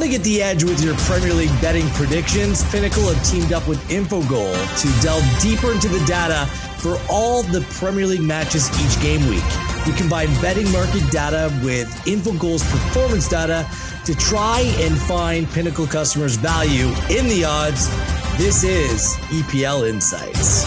Want to get the edge with your Premier League betting predictions? Pinnacle have teamed up with Infogol to delve deeper into the data for all the Premier League matches each game week. You combine betting market data with Infogol's performance data to try and find Pinnacle customers' value in the odds. This is EPL Insights.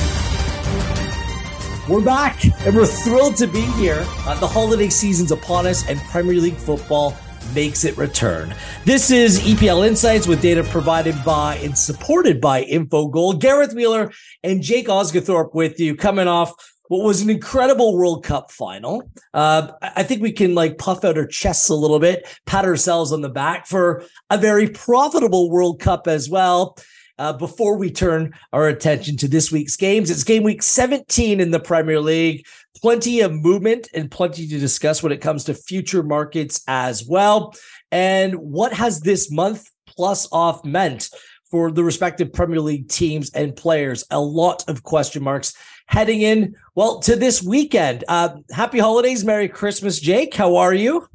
We're back and we're thrilled to be here. Uh, the holiday season's upon us and Premier League football makes it return. This is EPL Insights with data provided by and supported by Infogol. Gareth Wheeler and Jake Osgathorpe with you coming off what was an incredible World Cup final. Uh, I think we can like puff out our chests a little bit, pat ourselves on the back for a very profitable World Cup as well. Uh, before we turn our attention to this week's games, it's game week 17 in the Premier League. Plenty of movement and plenty to discuss when it comes to future markets as well. And what has this month plus off meant for the respective Premier League teams and players? A lot of question marks heading in, well, to this weekend. Uh, happy holidays. Merry Christmas, Jake. How are you?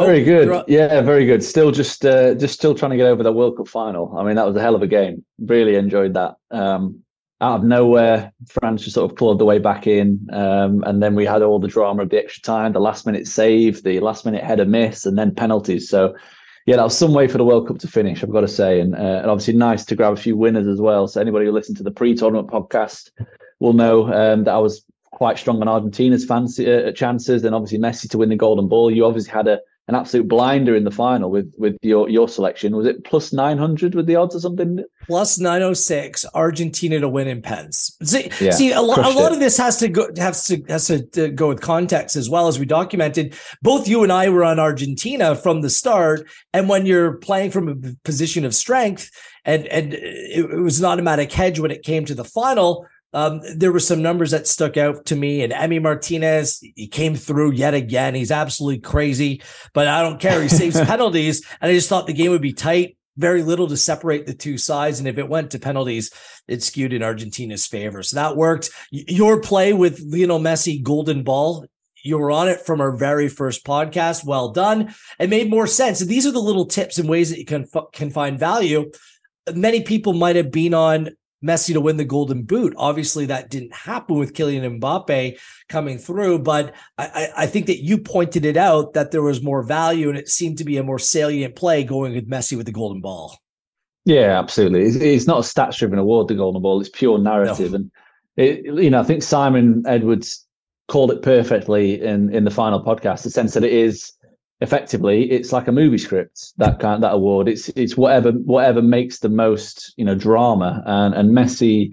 Very oh, good. Yeah, very good. Still just uh, just still trying to get over the World Cup final. I mean, that was a hell of a game. Really enjoyed that. Um, out of nowhere, France just sort of pulled the way back in, um, and then we had all the drama of the extra time, the last minute save, the last minute header miss, and then penalties. So, yeah, that was some way for the World Cup to finish. I've got to say, and, uh, and obviously nice to grab a few winners as well. So anybody who listened to the pre-tournament podcast will know um, that I was quite strong on Argentina's fancy uh, chances, and obviously Messi to win the Golden Ball. You obviously had a an absolute blinder in the final with with your your selection. Was it plus nine hundred with the odds or something? Plus nine oh six, Argentina to win in pens. See, yeah, see a, lot, a lot of this has to go has to has to go with context as well as we documented. Both you and I were on Argentina from the start, and when you're playing from a position of strength, and and it, it was an automatic hedge when it came to the final um, there were some numbers that stuck out to me, and Emi Martinez, he came through yet again. He's absolutely crazy, but I don't care. He saves penalties, and I just thought the game would be tight. Very little to separate the two sides, and if it went to penalties, it skewed in Argentina's favor. So that worked. Your play with Lionel Messi, golden ball, you were on it from our very first podcast. Well done. It made more sense. And these are the little tips and ways that you can can find value. Many people might have been on Messi to win the Golden Boot. Obviously, that didn't happen with Kylian Mbappe coming through, but I, I, think that you pointed it out that there was more value, and it seemed to be a more salient play going with Messi with the Golden Ball. Yeah, absolutely. It's, it's not a stats-driven award, the Golden Ball. It's pure narrative, no. and it, you know, I think Simon Edwards called it perfectly in in the final podcast. The sense that it is effectively it's like a movie script that kind that award. It's it's whatever whatever makes the most you know drama. And and Messi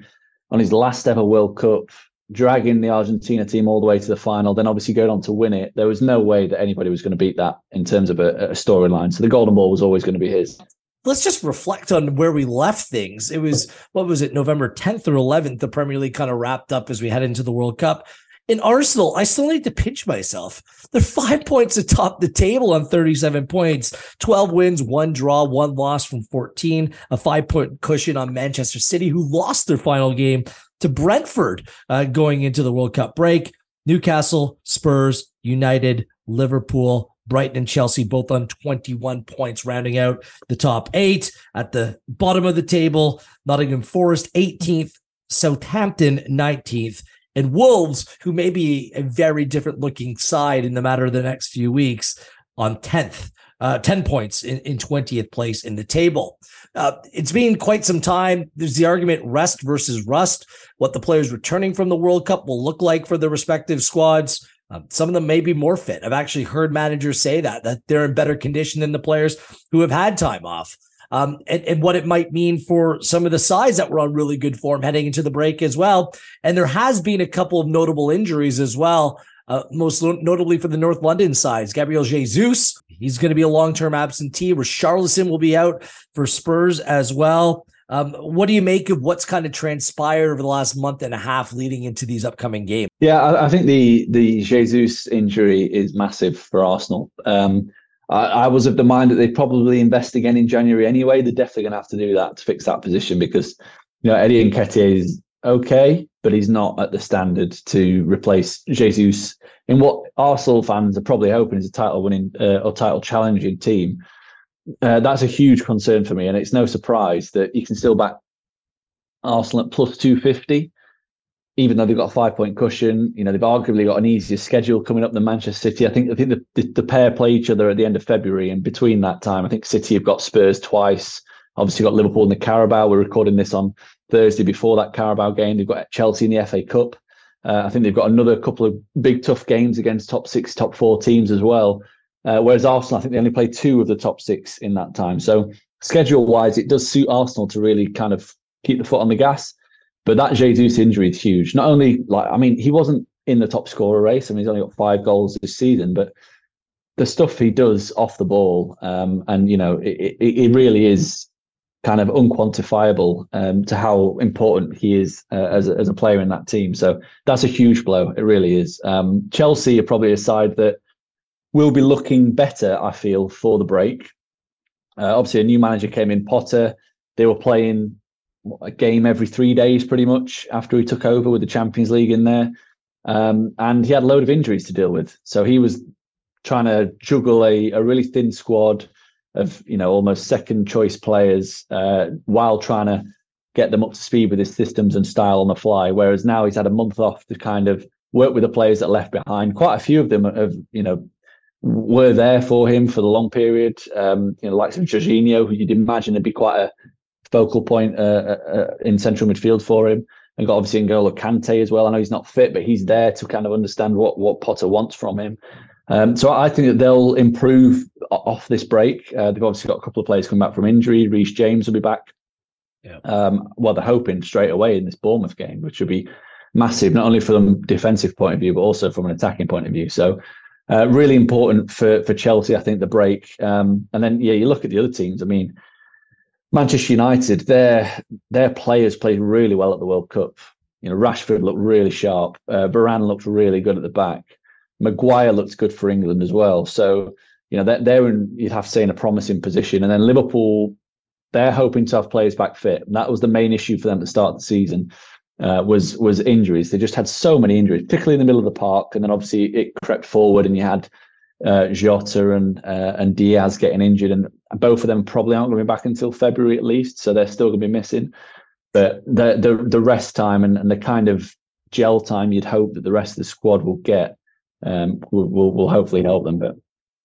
on his last ever World Cup dragging the Argentina team all the way to the final then obviously going on to win it. There was no way that anybody was going to beat that in terms of a, a storyline. So the golden ball was always going to be his. Let's just reflect on where we left things. It was what was it November 10th or 11th the Premier League kind of wrapped up as we head into the World Cup in Arsenal, I still need to pinch myself. They're five points atop the table on 37 points, 12 wins, one draw, one loss from 14, a five point cushion on Manchester City, who lost their final game to Brentford uh, going into the World Cup break. Newcastle, Spurs, United, Liverpool, Brighton and Chelsea both on 21 points, rounding out the top eight. At the bottom of the table, Nottingham Forest 18th, Southampton 19th, and Wolves, who may be a very different looking side in the matter of the next few weeks, on 10th, uh, 10 points in, in 20th place in the table. Uh, it's been quite some time. There's the argument rest versus rust, what the players returning from the World Cup will look like for their respective squads. Uh, some of them may be more fit. I've actually heard managers say that, that they're in better condition than the players who have had time off um, and, and what it might mean for some of the sides that were on really good form heading into the break as well. And there has been a couple of notable injuries as well. Uh, most notably for the North London sides, Gabriel Jesus, he's going to be a long-term absentee. Richarlison will be out for Spurs as well. Um, what do you make of what's kind of transpired over the last month and a half leading into these upcoming games? Yeah, I, I think the the Jesus injury is massive for Arsenal. Um, I, I, was of the mind that they probably invest again in January anyway. They're definitely going to have to do that to fix that position because you know Eddie Nketiah is okay, but he's not at the standard to replace Jesus in what Arsenal fans are probably hoping is a title winning uh, or title challenging team. uh, that's a huge concern for me, and it's no surprise that you can still back Arsenal at plus two fifty, even though they've got a five point cushion. You know they've arguably got an easier schedule coming up than Manchester City. I think I think the, the, the pair play each other at the end of February, and between that time, I think City have got Spurs twice. Obviously, got Liverpool in the Carabao. We're recording this on Thursday before that Carabao game. They've got Chelsea in the FA Cup. Uh, I think they've got another couple of big tough games against top six, top four teams as well. Uh, whereas Arsenal, I think they only play two of the top six in that time. So schedule wise, it does suit Arsenal to really kind of keep the foot on the gas. But that Jesus injury is huge. Not only like I mean, he wasn't in the top scorer race. I mean, he's only got five goals this season, but the stuff he does off the ball, um, and you know, it, it, it, really is kind of unquantifiable um, to how important he is uh, as a, as a player in that team. So that's a huge blow. It really is. Um, Chelsea are probably a side that will be looking better. I feel for the break. Uh, obviously, a new manager came in, Potter. They were playing a game every three days, pretty much after he took over with the Champions League in there, um, and he had a load of injuries to deal with. So he was trying to juggle a, a really thin squad of you know almost second choice players uh, while trying to get them up to speed with his systems and style on the fly. Whereas now he's had a month off to kind of work with the players that left behind. Quite a few of them have you know were there for him for the long period. Um, you know, likes of Jorginho, who you'd imagine would be quite a focal point uh, uh, uh, in central midfield for him. And got obviously N'Golo Kante as well. I know he's not fit, but he's there to kind of understand what what Potter wants from him. Um, so I think that they'll improve off this break. Uh, they've obviously got a couple of players coming back from injury. Reece James will be back. Yeah. Um, well, they're hoping straight away in this Bournemouth game, which would be massive, not only from a defensive point of view, but also from an attacking point of view. So uh, really important for for Chelsea, I think, the break. Um, and then yeah, you look at the other teams. I mean, Manchester United, their their players played really well at the World Cup. You know, Rashford looked really sharp. Uh, Varane looked really good at the back. Maguire looked good for England as well. So you know they're, they're in you'd have to say in a promising position. And then Liverpool, they're hoping to have players back fit. And that was the main issue for them to start the season uh, was was injuries. They just had so many injuries, particularly in the middle of the park, and then obviously it crept forward, and you had uh, Jota and uh, and Diaz getting injured, and both of them probably aren't going to be back until February at least, so they're still going to be missing. But the the the rest time and, and the kind of gel time you'd hope that the rest of the squad will get um, will, will, will hopefully help them. But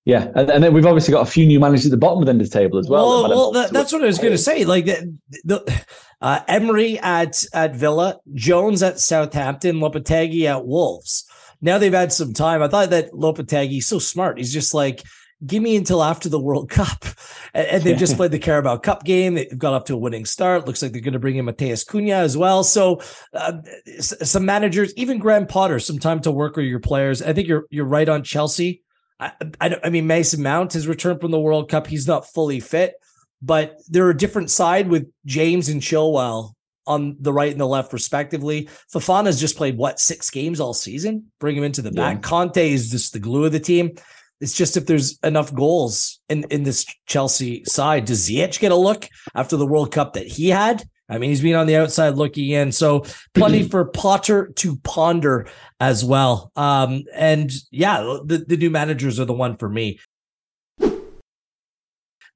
yeah, and, and, then we've obviously got a few new managers at the bottom of the end of the table as well. Well, well that, that's what I was going to say. Like the, the uh, Emery at at Villa, Jones at Southampton, Lopetegui at Wolves. Now they've had some time. I thought that Lopetegui's so smart. He's just like, give me until after the World Cup. And, they've just played the Carabao Cup game. They've got off to a winning start. Looks like they're going to bring in Matheus Cunha as well. So uh, some managers, even Graham Potter, some time to work with your players. I think you're you're right on Chelsea. I, I, I mean, Mason Mount has returned from the World Cup. He's not fully fit, but they're a different side with James and Chilwell on the right and the left, respectively. Fofana's just played what six games all season. Bring him into the back. Yeah. Kanté is just the glue of the team. It's just if there's enough goals in in this Chelsea side, does Ziyech get a look after the World Cup that he had? I mean, he's been on the outside looking in. So plenty for Potter to ponder as well. Um, and yeah, the, the new managers are the one for me.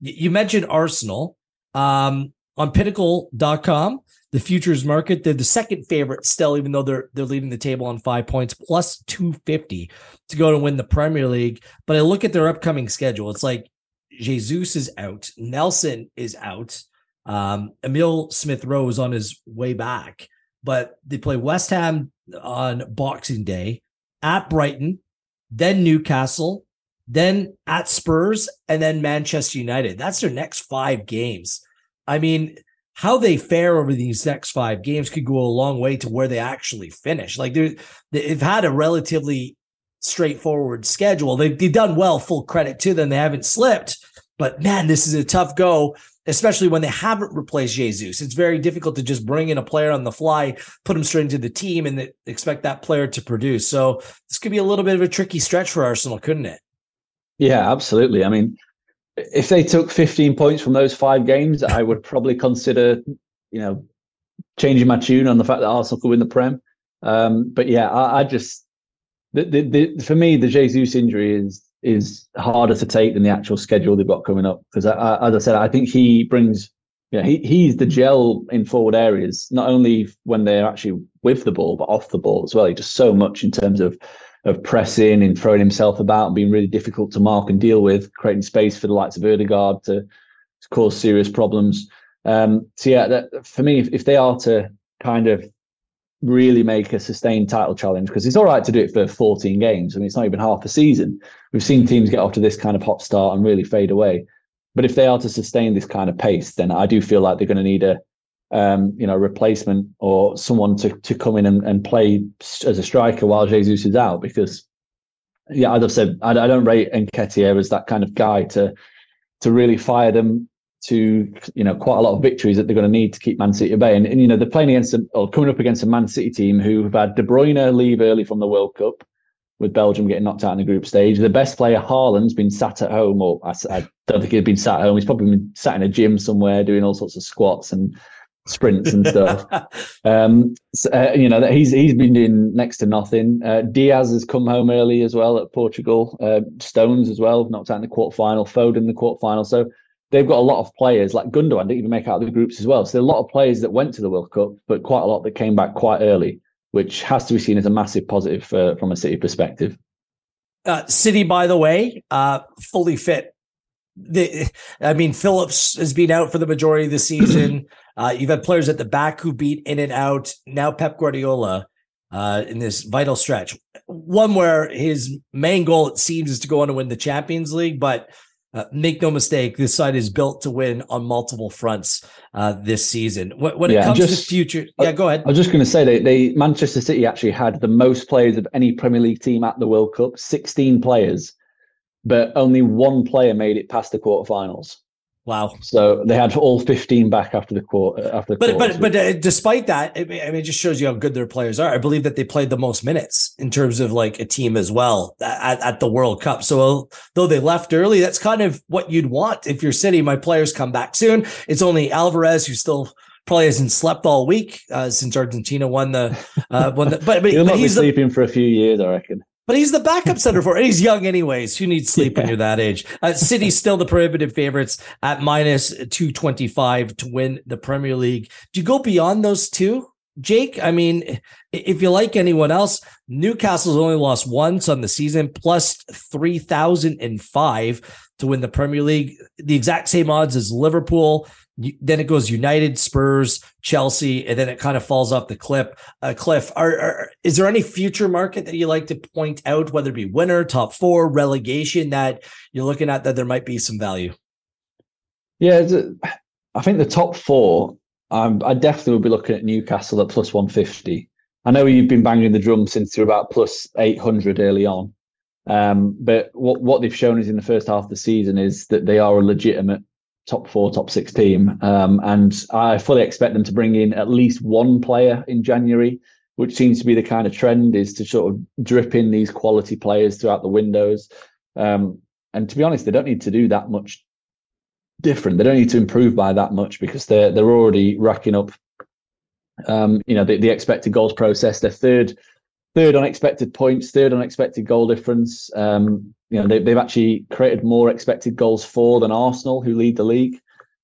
You mentioned Arsenal. Um, on pinnacle.com, the futures market, they're the second favorite still, even though they're they're leading the table on five points, plus 250 to go to win the Premier League. But I look at their upcoming schedule. It's like Jesus is out, Nelson is out. Um, Emil Smith Rowe is on his way back, but they play West Ham on Boxing Day at Brighton, then Newcastle, then at Spurs, and then Manchester United. That's their next five games. I mean, how they fare over these next five games could go a long way to where they actually finish. Like they've had a relatively straightforward schedule. They've, they've done well, full credit to them. They haven't slipped, but man, this is a tough go especially when they haven't replaced Jesus. It's very difficult to just bring in a player on the fly, put him straight into the team, and expect that player to produce. So this could be a little bit of a tricky stretch for Arsenal, couldn't it? Yeah, absolutely. I mean, if they took 15 points from those five games, I would probably consider, you know, changing my tune on the fact that Arsenal could win the Prem. Um, but yeah, I, I just the, the, the, for me, the Jesus injury is is harder to take than the actual schedule they've got coming up. Because as I said, I think he brings, yeah, he he's the gel in forward areas, not only when they're actually with the ball, but off the ball as well. He does so much in terms of of pressing and throwing himself about and being really difficult to mark and deal with, creating space for the likes of Odegaard to, to cause serious problems. Um, so yeah, that, for me, if, if they are to kind of really make a sustained title challenge because it's all right to do it for 14 games. I mean, it's not even half a season. We've seen teams get off to this kind of hot start and really fade away. But if they are to sustain this kind of pace, then I do feel like they're going to need a, um, you know, replacement or someone to to come in and, and play as a striker while Jesus is out. Because, yeah, as I've said, I, I don't rate Nketiah as that kind of guy to to really fire them to you know quite a lot of victories that they're going to need to keep Man City at bay. And, and you know they're playing against a, or coming up against a Man City team who have had De Bruyne leave early from the World Cup, with Belgium getting knocked out in the group stage. The best player Haaland's been sat at home, or I, I don't think he'd been sat at home. He's probably been sat in a gym somewhere doing all sorts of squats and sprints and stuff. um, so, uh, you know, he's he's been doing next to nothing. Uh, Dias has come home early as well at Portugal. Uh, Stones as well, knocked out in the quarterfinal. Foden in the quarterfinal. So they've got a lot of players like Gundogan didn't even make out of the groups as well. So a lot of players that went to the World Cup, but quite a lot that came back quite early, which has to be seen as a massive positive for, from a City perspective. Uh, City, by the way, uh, fully fit. The, I mean, Phillips has been out for the majority of the season. Uh, you've had players at the back who beat in and out. Now Pep Guardiola uh, in this vital stretch. One where his main goal, it seems, is to go on to win the Champions League, but uh, make no mistake, this side is built to win on multiple fronts uh, this season. When, when yeah, it comes just, to the future, yeah, go ahead. I was just going to say they, they Manchester City actually had the most players of any Premier League team at the World Cup, sixteen players, but only one player made it past the quarterfinals. Wow. So they had all 15 back after the quarter. After the but quarter. but but uh, despite that, I mean, it just shows you how good their players are. I believe that they played the most minutes in terms of like a team as well at, at the World Cup. So though they left early, that's kind of what you'd want if you're City. My players come back soon. It's only Alvarez who still probably hasn't slept all week uh, since Argentina won the uh, won the. But, but, He'll but not he's be sleeping the, for a few years, I reckon. But he's the backup center for it. He's young anyways. Who needs sleep yeah. when you're that age? Uh, City's still the prohibitive favorites at minus 225 to win the Premier League. Do you go beyond those two? Jake, I mean, if you like anyone else, Newcastle's only lost once on the season, plus 3,005 to win the Premier League. The exact same odds as Liverpool then it goes United, Spurs, Chelsea, and then it kind of falls off the cliff. Uh, cliff. Are, are, is there any future market that you like to point out, whether it be winner, top four, relegation, that you're looking at that there might be some value? Yeah, I think the top four. Um, I definitely would be looking at Newcastle at plus one fifty. I know you've been banging the drum since they're about plus eight hundred early on, um, but what what they've shown is in the first half of the season is that they are a legitimate top four, top six team. Um, and I fully expect them to bring in at least one player in January, which seems to be the kind of trend is to sort of drip in these quality players throughout the windows. Um, and to be honest, they don't need to do that much different. They don't need to improve by that much because they're they're already racking up um, you know, the, the expected goals process. They're third third unexpected points, third unexpected goal difference. Um, you know, they, have actually created more expected goals for than Arsenal, who lead the league,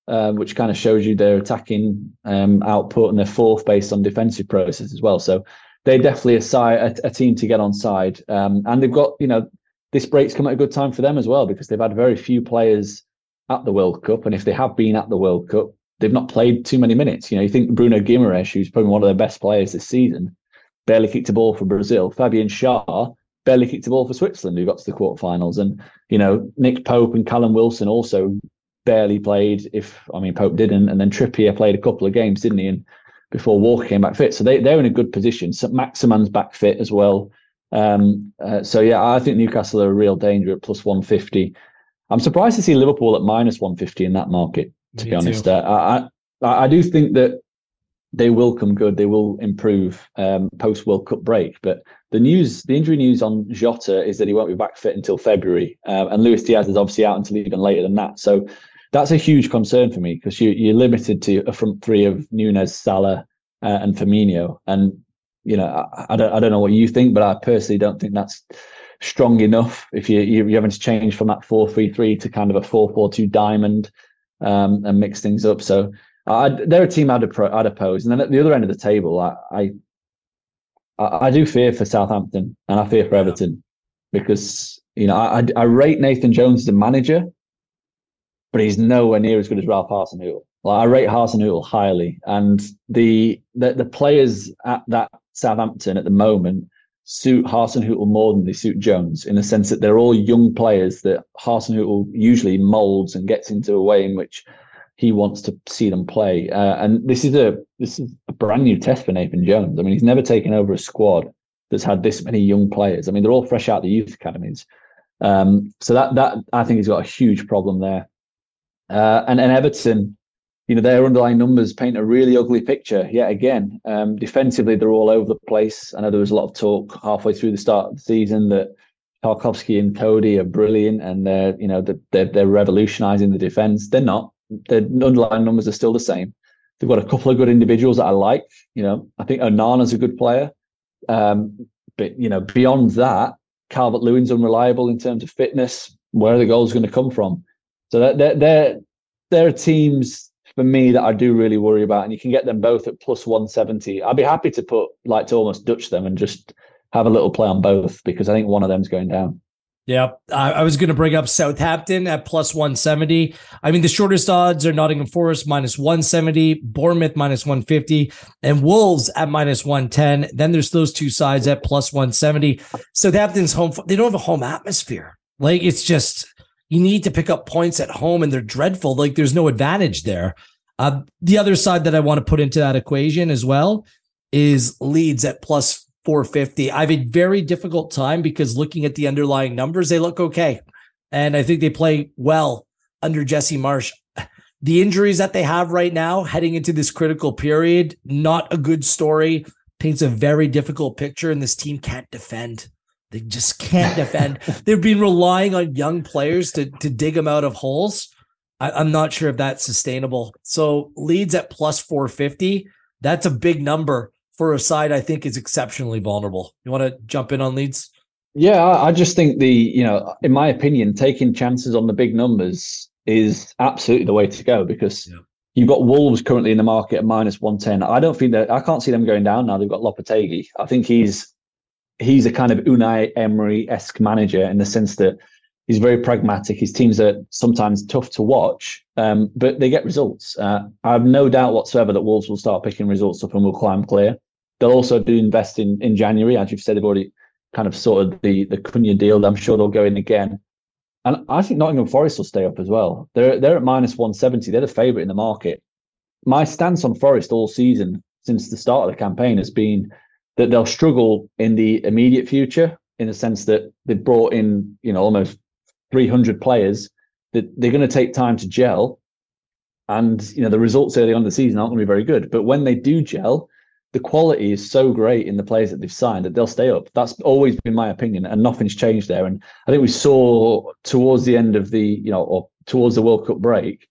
um, which kind of shows you their attacking um, output and their fourth based on defensive process as well. So they definitely a, a, a team to get on side, um, and they've got you know this break's come at a good time for them as well because they've had very few players at the World Cup, and if they have been at the World Cup, they've not played too many minutes. You know, you think Bruno Guimaraes, who's probably one of their best players this season, barely kicked a ball for Brazil. Fabian Schär barely kicked a ball for Switzerland, who got to the quarterfinals. And, you know, Nick Pope and Callum Wilson also barely played, if, I mean, Pope didn't. And then Trippier played a couple of games, didn't he? And before Walker came back fit. So they, they're in a good position. So Maximin's back fit as well. Um, uh, so, yeah, I think Newcastle are a real danger at plus 150. I'm surprised to see Liverpool at minus 150 in that market, to Me be honest. Uh, I, I, I do think that they will come good. They will improve um, post World Cup break. But the news, the injury news on Jota is that he won't be back fit until February, uh, and Luis Diaz is obviously out until even later than that. So that's a huge concern for me because you, you're limited to a front three of Nunez, Salah, uh, and Firmino. And you know, I, I, don't, I don't know what you think, but I personally don't think that's strong enough if you, you're having to change from that 4-3-3 to kind of a 4-4-2 diamond um, and mix things up. So I'd, they're a team I'd, I'd oppose. And then at the other end of the table, I, I, I do fear for Southampton and I fear for Everton because you know I, I rate Nathan Jones as a manager, but he's nowhere near as good as Ralph Hasenhüttl. Like I rate Hasenhüttl highly, and the, the the players at that Southampton at the moment suit Hasenhüttl more than they suit Jones in the sense that they're all young players that Hasenhüttl usually molds and gets into a way in which he wants to see them play. Uh, and this is a this is a brand new test for Nathan Jones. I mean, he's never taken over a squad that's had this many young players. I mean, they're all fresh out of the youth academies. Um, so that that I think he's got a huge problem there. Uh, and and Everton, you know, their underlying numbers paint a really ugly picture yet again. Um, defensively, they're all over the place. I know there was a lot of talk halfway through the start of the season that Tarkowski and Coady are brilliant and they're you know they're, they're revolutionising the defence. They're not the underlying numbers are still the same. They've got a couple of good individuals that I like. You know, I think Onana's a good player. Um, but you know, beyond that, Calvert Lewin's unreliable in terms of fitness. Where are the goals going to come from? So they're, they're they're teams for me that I do really worry about, and you can get them both at plus one seventy. I'd be happy to put like to almost Dutch them and just have a little play on both because I think one of them's going down. Yeah, I, was going to bring up Southampton at plus 170. I mean, the shortest odds are Nottingham Forest minus 170, Bournemouth minus 150, and Wolves at minus 110. Then there's those two sides at plus 170. Southampton's home, they don't have a home atmosphere. Like, it's just, you need to pick up points at home, and they're dreadful. Like, there's no advantage there. Uh, the other side that I want to put into that equation as well is Leeds at plus 450. I have a very difficult time because looking at the underlying numbers, they look okay. And I think they play well under Jesse Marsch. The injuries that they have right now, heading into this critical period, not a good story. Paints a very difficult picture, and this team can't defend. They just can't defend. They've been relying on young players to, to dig them out of holes. I, am not sure if that's sustainable. So Leeds at plus 450. That's a big number for a side I think is exceptionally vulnerable. You want to jump in on Leeds? Yeah, I just think the, you know, in my opinion, taking chances on the big numbers is absolutely the way to go because yeah. you've got Wolves currently in the market at minus 110. I don't think that I can't see them going down now. They've got Lopetegui. I think he's he's a kind of Unai Emery esque manager in the sense that he's very pragmatic. His teams are sometimes tough to watch, um, but they get results. Uh, I have no doubt whatsoever that Wolves will start picking results up and will climb clear. They'll also do invest in in January, as you've said. They've already kind of sorted the the Cunha deal. I'm sure they'll go in again. And I think Nottingham Forest will stay up as well. They're they're at minus 170. They're the favourite in the market. My stance on Forest all season since the start of the campaign has been that they'll struggle in the immediate future in the sense that they've brought in, you know, almost 300 players that they're going to take time to gel. And, you know, the results early on in the season aren't going to be very good. But when they do gel, the quality is so great in the players that they've signed that they'll stay up. That's always been my opinion, and nothing's changed there. And I think we saw towards the end of the, you know, or towards the World Cup break,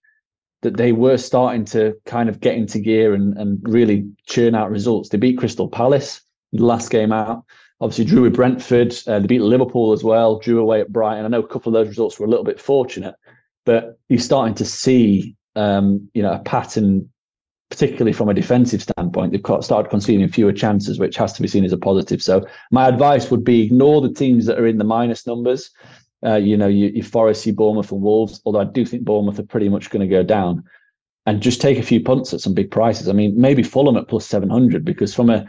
that they were starting to kind of get into gear and, and really churn out results. They beat Crystal Palace the last game out. Obviously, drew with Brentford. Uh, they beat Liverpool as well. Drew away at Brighton. I know a couple of those results were a little bit fortunate, but you're starting to see, um, you know, a pattern particularly from a defensive standpoint, they've started conceding fewer chances, which has to be seen as a positive. So my advice would be ignore the teams that are in the minus numbers. Uh, you know, you, you Forest, you Bournemouth, and Wolves. Although I do think Bournemouth are pretty much going to go down, and just take a few punts at some big prices. I mean, maybe Fulham at plus seven hundred because from a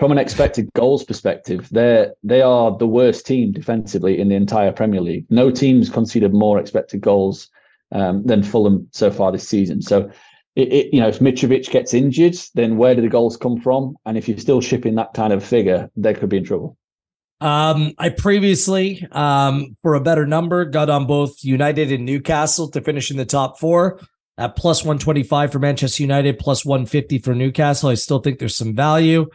from an expected goals perspective, they're they are the worst team defensively in the entire Premier League. No teams conceded more expected goals um, than Fulham so far this season. So it, it, you know, if Mitrovic gets injured, then where do the goals come from? And if you're still shipping that kind of figure, they could be in trouble. Um, I previously, um, for a better number, got on both United and Newcastle to finish in the top four at plus 125 for Manchester United, plus 150 for Newcastle. I still think there's some value.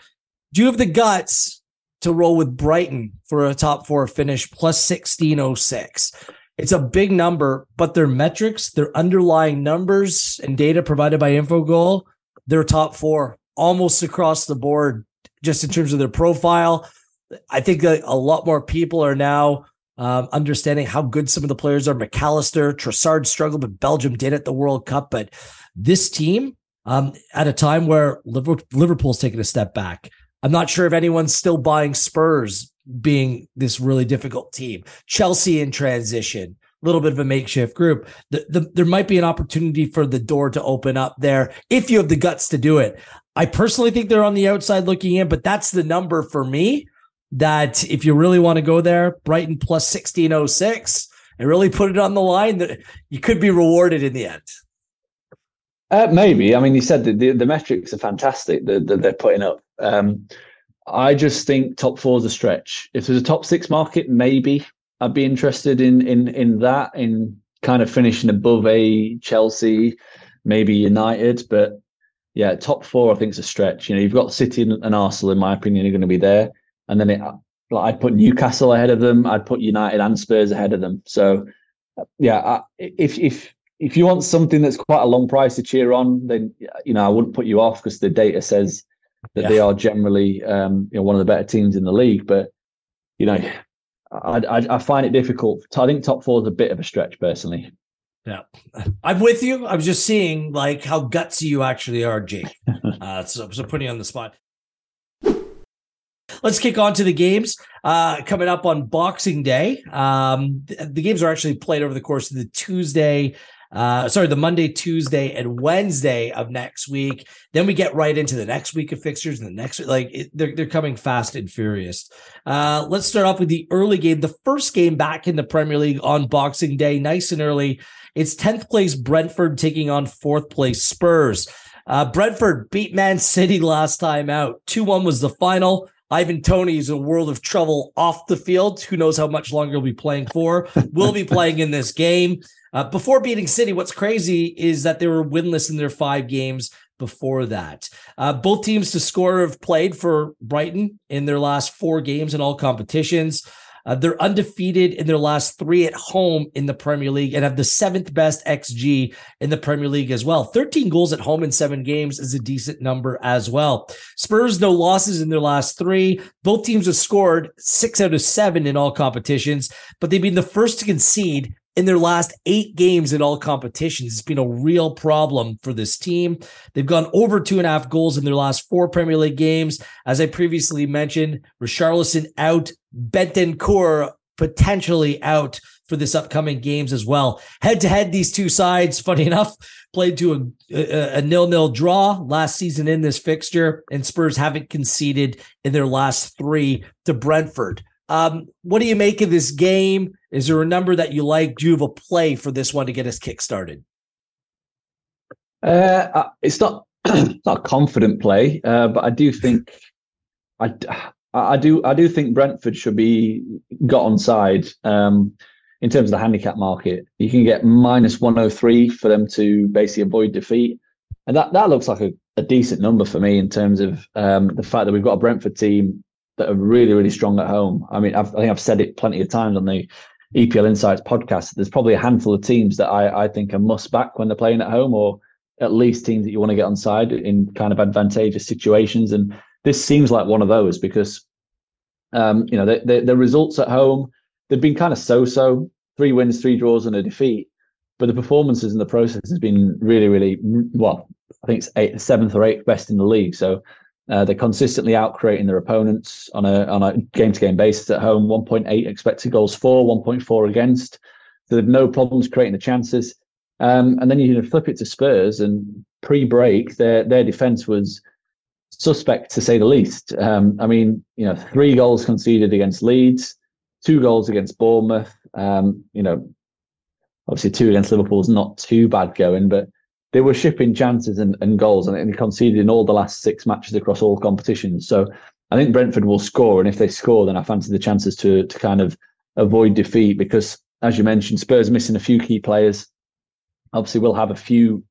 Do you have the guts to roll with Brighton for a top four finish, plus 1606? It's a big number, but their metrics, their underlying numbers and data provided by Infogol, they're top four almost across the board, just in terms of their profile. I think a, a lot more people are now um, understanding how good some of the players are. Mac Allister, Trossard struggled, but Belgium did at the World Cup. But this team, um, at a time where Liverpool's taking a step back, I'm not sure if anyone's still buying Spurs being this really difficult team. Chelsea in transition, a little bit of a makeshift group. The, the, there might be an opportunity for the door to open up there if you have the guts to do it. I personally think they're on the outside looking in, but that's the number for me that if you really want to go there, Brighton plus 1606 and really put it on the line, that you could be rewarded in the end. Uh, maybe. I mean, you said the, the metrics are fantastic that, that they're putting up. Um, I just think top four is a stretch. If there's a top six market, maybe I'd be interested in in in that, in kind of finishing above a Chelsea, maybe United. But yeah, top four I think is a stretch. You know, you've got City and Arsenal, in my opinion, are going to be there, and then it, like I'd put Newcastle ahead of them. I'd put United and Spurs ahead of them. So yeah, I, if if if you want something that's quite a long price to cheer on, then you know I wouldn't put you off because the data says that yeah. they are generally um, you know one of the better teams in the league. But you know, I, I, I find it difficult. I think top four is a bit of a stretch personally. Yeah, I'm with you. I'm just seeing like how gutsy you actually are, Jake. uh, so, so putting you on the spot. Let's kick on to the games uh, coming up on Boxing Day. Um, the, the games are actually played over the course of the Tuesday uh, sorry, the Monday, Tuesday, and Wednesday of next week. Then we get right into the next week of fixtures and the next like it, they're they're coming fast and furious. Uh, let's start off with the early game, the first game back in the Premier League on Boxing Day, nice and early. It's tenth place Brentford taking on fourth place Spurs. Uh, Brentford beat Man City last time out. 2 1 was the final. Ivan Toney is in a world of trouble off the field. Who knows how much longer he'll be playing for? Will be playing in this game. Uh, before beating City, what's crazy is that they were winless in their five games before that. Uh, both teams to score have played for Brighton in their last four games in all competitions. Uh, they're undefeated in their last three at home in the Premier League and have the seventh best XG in the Premier League as well. 13 goals at home in seven games is a decent number as well. Spurs, no losses in their last three. Both teams have scored six out of seven in all competitions, but they've been the first to concede in their last eight games in all competitions. It's been a real problem for this team. They've gone over two and a half goals in their last four Premier League games. As I previously mentioned, Richarlison out, Bentancur potentially out for this upcoming games as well. Head to head, these two sides, funny enough, played to a, a, a nil-nil draw last season in this fixture, and Spurs haven't conceded in their last three to Brentford. Um, what do you make of this game? Is there a number that you like? Do you have a play for this one to get us kick started? Uh, it's not not a confident play, uh, but I do think I, I do I do think Brentford should be got on side um, in terms of the handicap market. You can get minus one hundred oh three for them to basically avoid defeat, and that that looks like a, a decent number for me in terms of um, the fact that we've got a Brentford team that are really, really strong at home. I mean, I've, i think I've said it plenty of times on the EPL Insights podcast. There's probably a handful of teams that I, I think are must back when they're playing at home, or at least teams that you want to get on side in kind of advantageous situations. And this seems like one of those because, um, you know, the, the, the results at home they've been kind of so-so, three wins, three draws, and a defeat. But the performances in the process has been really, really well. I think it's eight, seventh or eighth best in the league. So uh, they're consistently out creating their opponents on a on a game to game basis at home. 1.8 expected goals for, 1.4 against. So they've no problems creating the chances. Um, and then you flip it to Spurs, and pre-break, their their defense was suspect to say the least. Um, I mean, you know, three goals conceded against Leeds, two goals against Bournemouth. Um, you know, obviously two against Liverpool is not too bad going, but they were shipping chances and, and goals, and they conceded in all the last six matches across all competitions. So I think Brentford will score, and if they score, then I fancy the chances to to kind of avoid defeat because, as you mentioned, Spurs missing a few key players. Obviously, we'll have a few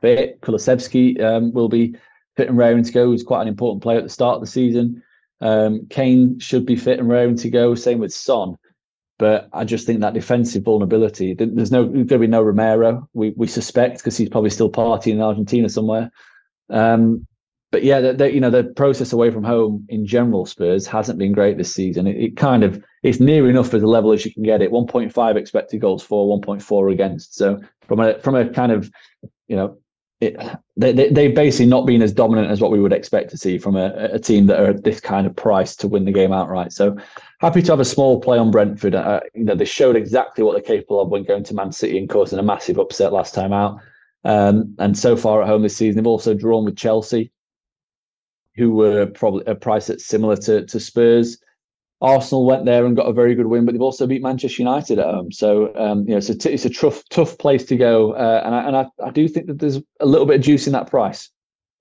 fit. Kulusevski um, will be fit and raring to go. He's quite an important player at the start of the season. Um, Kane should be fit and raring to go. Same with Son. But I just think that defensive vulnerability. There's no going to be no Romero. We we suspect because he's probably still partying in Argentina somewhere. Um, but yeah, the, the, you know the process away from home in general, Spurs hasn't been great this season. It, it kind of it's near enough as a level as you can get it. 1.5 expected goals for, 1.4 against. So from a from a kind of you know it, they, they they've basically not been as dominant as what we would expect to see from a, a team that are at this kind of price to win the game outright. So happy to have a small play on Brentford. Uh, you know they showed exactly what they're capable of when going to Man City and causing a massive upset last time out. Um, and so far at home this season, they've also drawn with Chelsea who were probably a price that's similar to, to Spurs. Arsenal went there and got a very good win, but they've also beat Manchester United at home. So um, you know, it's a, t- it's a tough tough place to go, uh, and I, and I, I do think that there's a little bit of juice in that price.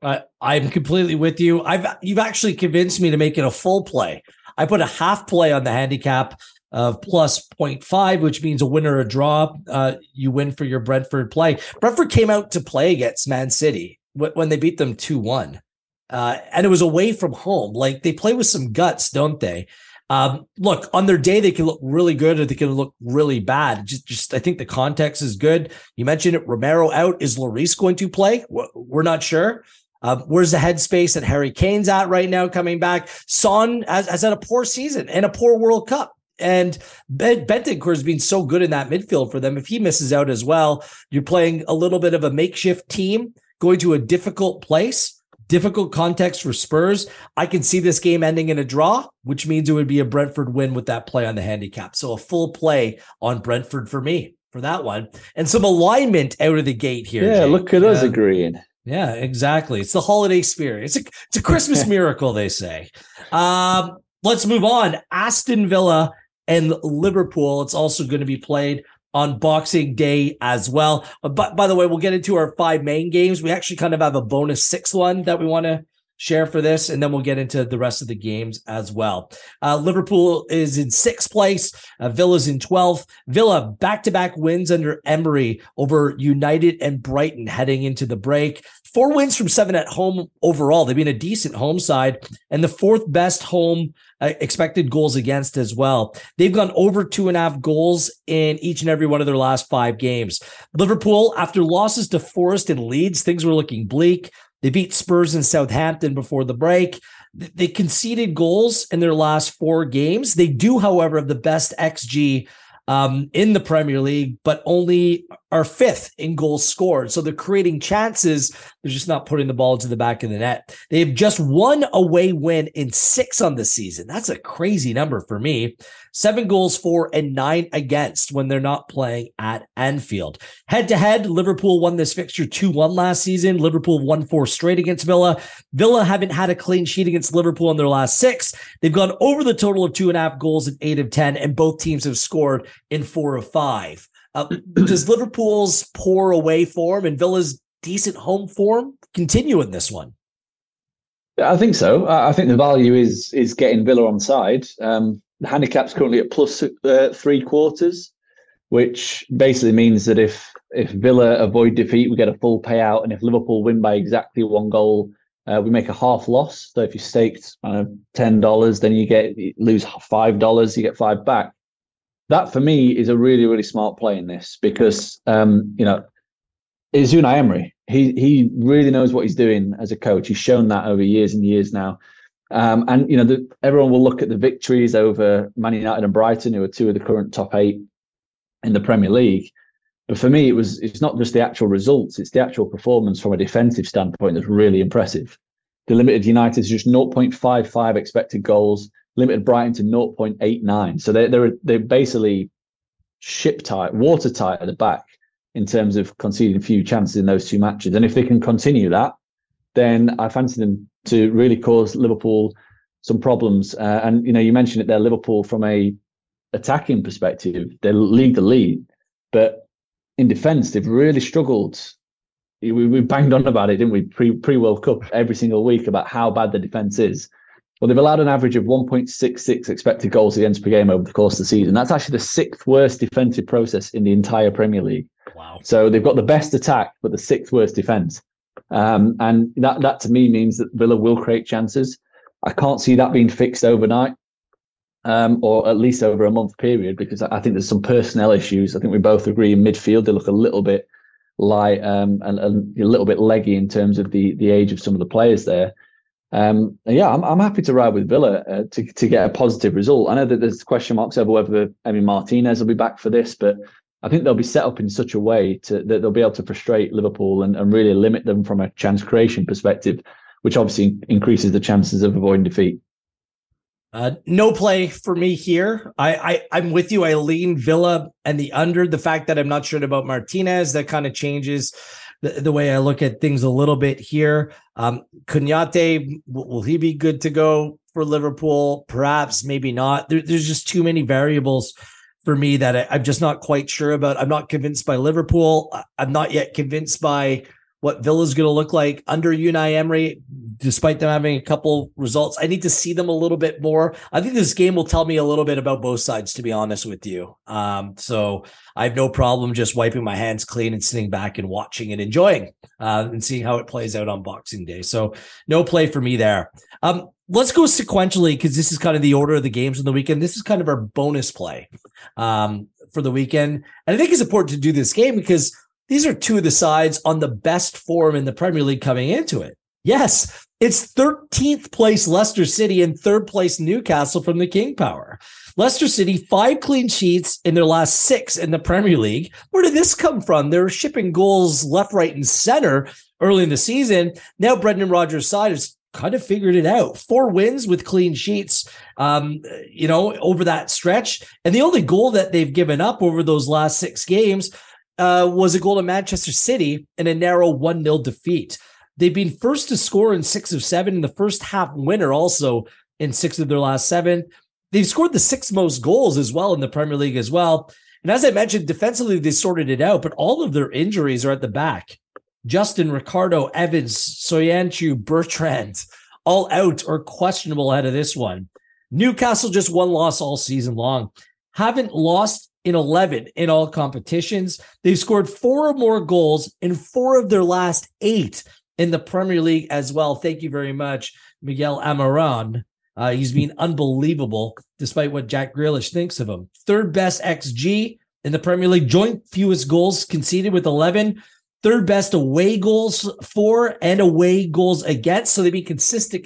Uh, I'm completely with you. I've you've actually convinced me to make it a full play. I put a half play on the handicap of plus 0.5, which means a win or a draw. Uh, you win for your Brentford play. Brentford came out to play against Man City when they beat them 2 1. Uh, and it was away from home. Like they play with some guts, don't they? Um, look, on their day, they can look really good or they can look really bad. Just, just I think the context is good. You mentioned it. Romero out. Is Lloris going to play? We're not sure. Uh, where's the headspace that Harry Kane's at right now coming back? Son has, has had a poor season and a poor World Cup. And ben- Bentancur has been so good in that midfield for them. If he misses out as well, you're playing a little bit of a makeshift team going to a difficult place difficult context for Spurs. I can see this game ending in a draw, which means it would be a Brentford win with that play on the handicap. So a full play on Brentford for me for that one. And some alignment out of the gate here. Yeah, Jake. look at us agreeing. Yeah, exactly. It's the holiday spirit. It's a it's a Christmas miracle, they say. Um, let's move on. Aston Villa and Liverpool. It's also going to be played on Boxing Day as well. But by the way, we'll get into our five main games. We actually kind of have a bonus sixth one that we want to share for this, and then we'll get into the rest of the games as well. Uh, Liverpool is in sixth place. Uh, Villa's in 12th. Villa back to back wins under Emery over United and Brighton heading into the break. Four wins from seven at home overall. They've been a decent home side and the fourth best home uh, expected goals against as well. They've gone over two and a half goals in each and every one of their last five games. Liverpool, after losses to Forest and Leeds, things were looking bleak. They beat Spurs and Southampton before the break. They conceded goals in their last four games. They do, however, have the best XG um, in the Premier League, but only are fifth in goals scored. So they're creating chances. They're just not putting the ball into the back of the net. They've just one away win in six on the season. That's a crazy number for me. Seven goals for and nine against when they're not playing at Anfield. Head to head, Liverpool won this fixture 2 1 last season. Liverpool won four straight against Villa. Villa haven't had a clean sheet against Liverpool in their last six. They've gone over the total of two and a half goals in eight of 10, and both teams have scored in four of five. Uh, does Liverpool's poor away form and Villa's decent home form continue in this one? I think so. I think the value is is getting Villa on side. Um, the handicap's currently at plus uh, three quarters, which basically means that if if Villa avoid defeat, we get a full payout, and if Liverpool win by exactly one goal, uh, we make a half loss. So if you staked uh, ten dollars, then you get you lose five dollars, you get five back that for me is a really really smart play in this because um, you know is Unai Emery. He he really knows what he's doing as a coach. He's shown that over years and years now. Um, and you know, the, everyone will look at the victories over Man United and Brighton, who are two of the current top eight in the Premier League. But for me, it was it's not just the actual results; it's the actual performance from a defensive standpoint that's really impressive. The limited United is just 0.55 expected goals, limited Brighton to 0.89. So they're they're they're basically ship tight, watertight at the back in terms of conceding a few chances in those two matches. And if they can continue that, then I fancy them to really cause Liverpool some problems. Uh, and you know, you mentioned it there, Liverpool from a attacking perspective, they lead the lead, but in defence, they've really struggled. We, we banged on about it, didn't we? Pre pre World Cup every single week about how bad the defence is. Well, they've allowed an average of 1.66 expected goals against per game over the course of the season. That's actually the sixth worst defensive process in the entire Premier League. Wow. So they've got the best attack, but the sixth worst defense. Um, and that, that to me means that Villa will create chances. I can't see that being fixed overnight. Um, or at least over a month period, because I think there's some personnel issues. I think we both agree in midfield they look a little bit light um, and, and, a little bit leggy in terms of the the age of some of the players there. Um, yeah, I'm, I'm happy to ride with Villa uh, to to get a positive result. I know that there's question marks over whether Emi Martinez will be back for this, but I think they'll be set up in such a way to, that they'll be able to frustrate Liverpool and, and really limit them from a chance creation perspective, which obviously increases the chances of avoiding defeat. Uh, no play for me here. I, I am with you. I lean Villa and the under. The fact that I'm not sure about Martinez that kind of changes the, the way I look at things a little bit here. Um, will he be good to go for Liverpool? Perhaps, maybe not. There, there's just too many variables for me that I, I'm just not quite sure about. I'm not convinced by Liverpool. I'm not yet convinced by what Villa's going to look like under Unai Emery, despite them having a couple results. I need to see them a little bit more. I think this game will tell me a little bit about both sides, to be honest with you. Um, so I have no problem just wiping my hands clean and sitting back and watching and enjoying uh, and seeing how it plays out on Boxing Day. So no play for me there. Um, let's go sequentially because this is kind of the order of the games on the weekend. This is kind of our bonus play um, for the weekend. And I think it's important to do this game because these are two of the sides on the best form in the Premier League coming into it. Yes, it's 13th place Leicester City and third place Newcastle from the King Power. Leicester City, five clean sheets in their last six in the Premier League. Where did this come from? They're shipping goals left, right, and center early in the season. Now Brendan Rodgers' side has kind of figured it out. Four wins with clean sheets, um, you know, over that stretch. And the only goal that they've given up over those last six games uh, was a goal to Manchester City in a narrow 1 0 defeat. They've been first to score in six of seven in the first half winner, also in six of their last seven. They've scored the six most goals as well in the Premier League as well. And as I mentioned, defensively, they sorted it out, but all of their injuries are at the back. Justin, Ricardo, Evans, Soyuncu, Bertrand, all out or questionable ahead of this one. Newcastle just one loss all season long. Haven't lost in 11 in all competitions. They've scored four or more goals in four of their last eight in the Premier League as well. Thank you very much, Miguel Almiron. Uh, he's been unbelievable despite what Jack Grealish thinks of him. Third best XG in the Premier League, joint fewest goals conceded with 11. Third best away goals for and away goals against. So they've been consistent,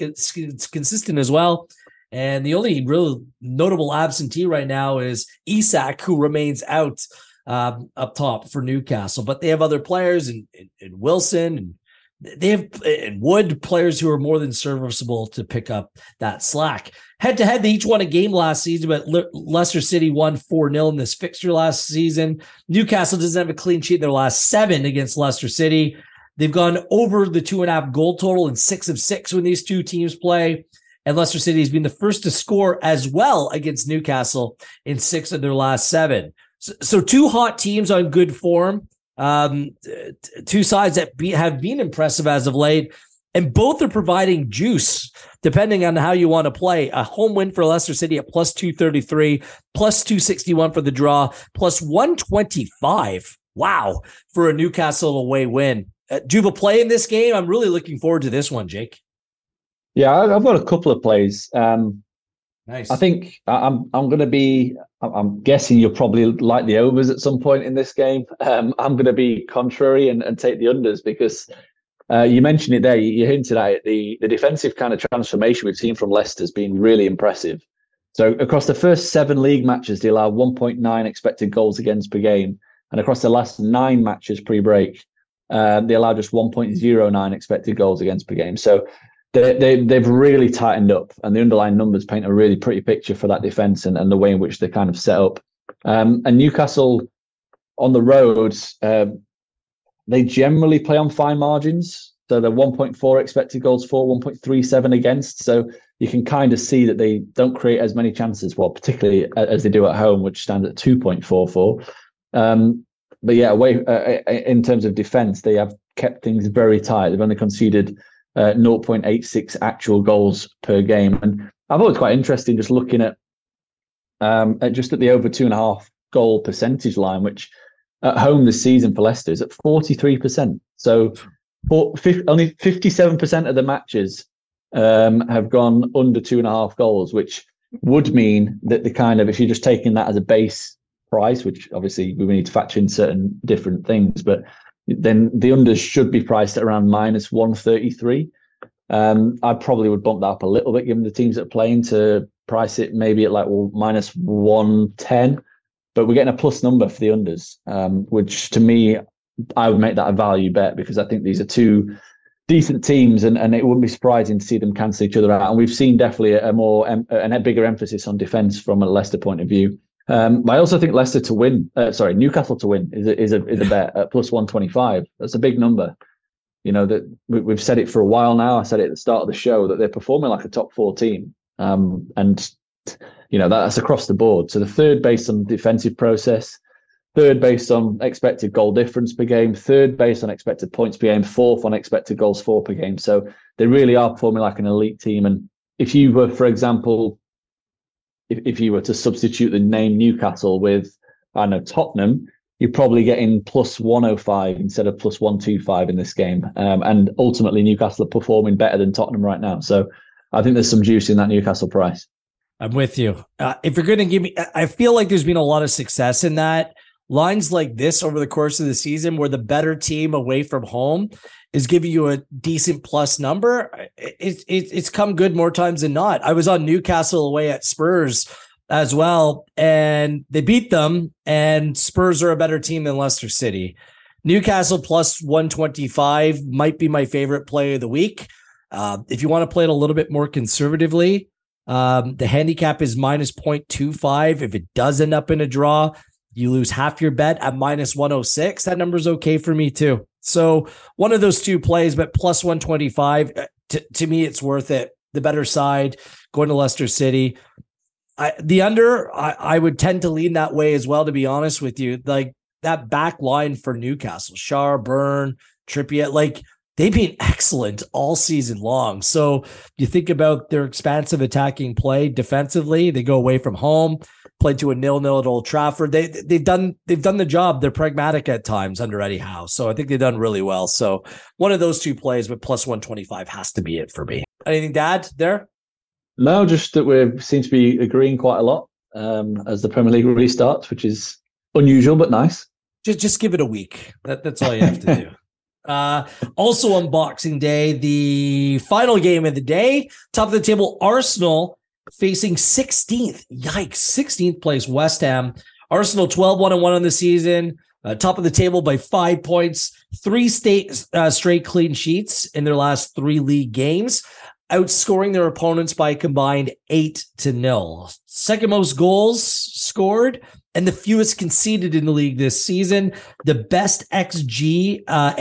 consistent as well. And the only real notable absentee right now is Isak, who remains out um, up top for Newcastle. But they have other players and, Wilson and they have and Wood players who are more than serviceable to pick up that slack. Head to head, they each won a game last season, but Le- Leicester City won 4 0 in this fixture last season. Newcastle doesn't have a clean sheet in their last seven against Leicester City. They've gone over the two and a half goal total in six of six when these two teams play. And Leicester City has been the first to score as well against Newcastle in six of their last seven. So, so two hot teams on good form, um, two sides that be, have been impressive as of late, and both are providing juice depending on how you want to play. A home win for Leicester City at plus 233, plus 261 for the draw, plus 125. Wow, for a Newcastle away win. Uh, do you have a play in this game? I'm really looking forward to this one, Jake. Yeah, I've got a couple of plays. Um, nice. I think I'm I'm going to be. I'm guessing you'll probably like the overs at some point in this game. Um, I'm going to be contrary and, and take the unders because uh, you mentioned it there. You, hinted at it. The the defensive kind of transformation we've seen from Leicester has been really impressive. So across the first seven league matches, they allow 1.9 expected goals against per game, and across the last nine matches pre-break, uh, they allow just 1.09 expected goals against per game. So they, they they've really tightened up, and the underlying numbers paint a really pretty picture for that defense and, and the way in which they kind of set up. Um, and Newcastle on the roads, uh, they generally play on fine margins. So they're 1.4 expected goals for, 1.37 against. So you can kind of see that they don't create as many chances, well, particularly as they do at home, which stands at 2.44. Um, but yeah, away uh, uh, in terms of defense, they have kept things very tight. They've only conceded uh, 0.86 actual goals per game. And I thought it was quite interesting just looking at, um, at just at the over two and a half goal percentage line, which at home this season for Leicester is at 43%. So for, only 57% of the matches um, have gone under two and a half goals, which would mean that the kind of, if you're just taking that as a base price, which obviously we need to factor in certain different things, but then the unders should be priced at around minus 133. Um, I probably would bump that up a little bit given the teams that are playing to price it maybe at like well, minus 110. But we're getting a plus number for the unders, um, which to me, I would make that a value bet because I think these are two decent teams, and, and it wouldn't be surprising to see them cancel each other out. And we've seen definitely a, a more a, a bigger emphasis on defence from a Leicester point of view. Um, I also think Leicester to win, uh, sorry, Newcastle to win is a, is a is a bet at plus one twenty five. That's a big number. You know that we, have said it for a while now. I said it at the start of the show that they're performing like a top four team, um, and you know that's across the board. So the third based on defensive process, third based on expected goal difference per game, third based on expected points per game, fourth on expected goals for per game. So they really are performing like an elite team. And if you were, for example, if, if you were to substitute the name Newcastle with, I know, Tottenham, you're probably getting plus 105 instead of plus 125 in this game. Um, and ultimately, Newcastle are performing better than Tottenham right now. So I think there's some juice in that Newcastle price. I'm with you. Uh, if you're going to give me, I feel like there's been a lot of success in that lines like this over the course of the season where the better team away from home is giving you a decent plus number it, it, it's come good more times than not i was on newcastle away at spurs as well and they beat them and spurs are a better team than leicester city newcastle plus 125 might be my favorite play of the week uh, if you want to play it a little bit more conservatively um, the handicap is minus 0.25 if it does end up in a draw you lose half your bet at minus 106. That number's okay for me too. So one of those two plays, but plus 125. Uh, to, to me, it's worth it. The better side going to Leicester City. I, the under, I, I would tend to lean that way as well, to be honest with you. Like that back line for Newcastle, Schär, Burn, Trippier, like they've been excellent all season long. So you think about their expansive attacking play defensively, they go away from home played to a nil nil at Old Trafford. They they've done they've done the job. They're pragmatic at times under Eddie Howe, so I think they've done really well. So one of those two plays, but plus one twenty five has to be it for me. Anything to add there? No, just that we seem to be agreeing quite a lot um, as the Premier League restarts, which is unusual but nice. Just just give it a week. That, that's all you have to do. Uh, also on Boxing Day, the final game of the day, top of the table, Arsenal facing 16th. Yikes, 16th place West Ham. Arsenal 12 1 1 on the season, uh, top of the table by five points, three state, uh, straight clean sheets in their last three league games, outscoring their opponents by combined eight to nil. Second most goals scored and the fewest conceded in the league this season. The best XGA, uh,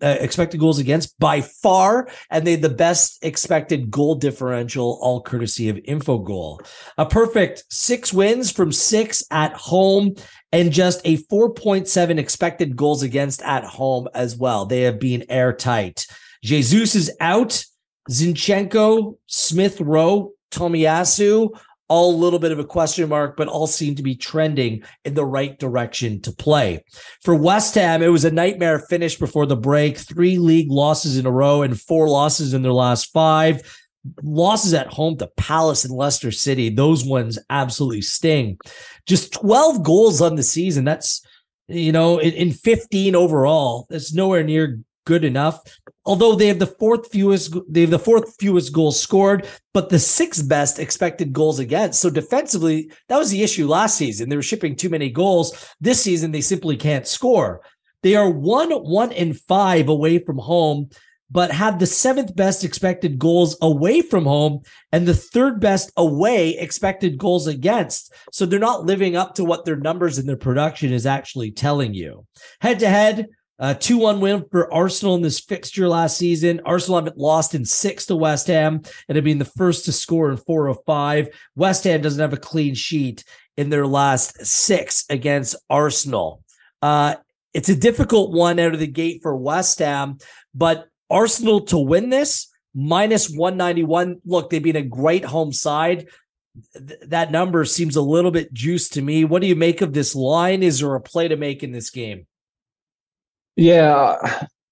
uh, expected goals against by far, and they had the best expected goal differential, all courtesy of Infogol. A perfect six wins from six at home, and just a 4.7 expected goals against at home as well. They have been airtight. Jesus is out. Zinchenko, Smith Rowe, Tomiyasu all a little bit of a question mark, but all seem to be trending in the right direction to play. For West Ham, it was a nightmare finish before the break. Three league losses in a row and four losses in their last five. Losses at home to Palace and Leicester City. Those ones absolutely sting. Just 12 goals on the season. That's, you know, in, in 15 overall. That's nowhere near good enough although they have the fourth fewest they have the fourth fewest goals scored but the sixth best expected goals against so defensively that was the issue last season they were shipping too many goals this season they simply can't score they are one one and five away from home but have the seventh best expected goals away from home and the third best away expected goals against. So they're not living up to what their numbers and their production is actually telling you. Head to head, a 2 1 win for Arsenal in this fixture last season. Arsenal haven't lost in six to West Ham and have been the first to score in four of five. West Ham doesn't have a clean sheet in their last six against Arsenal. Uh, it's a difficult one out of the gate for West Ham, but Arsenal to win this minus 191. Look, they've been a great home side. Th- that number seems a little bit juiced to me. What do you make of this line? Is there a play to make in this game? Yeah,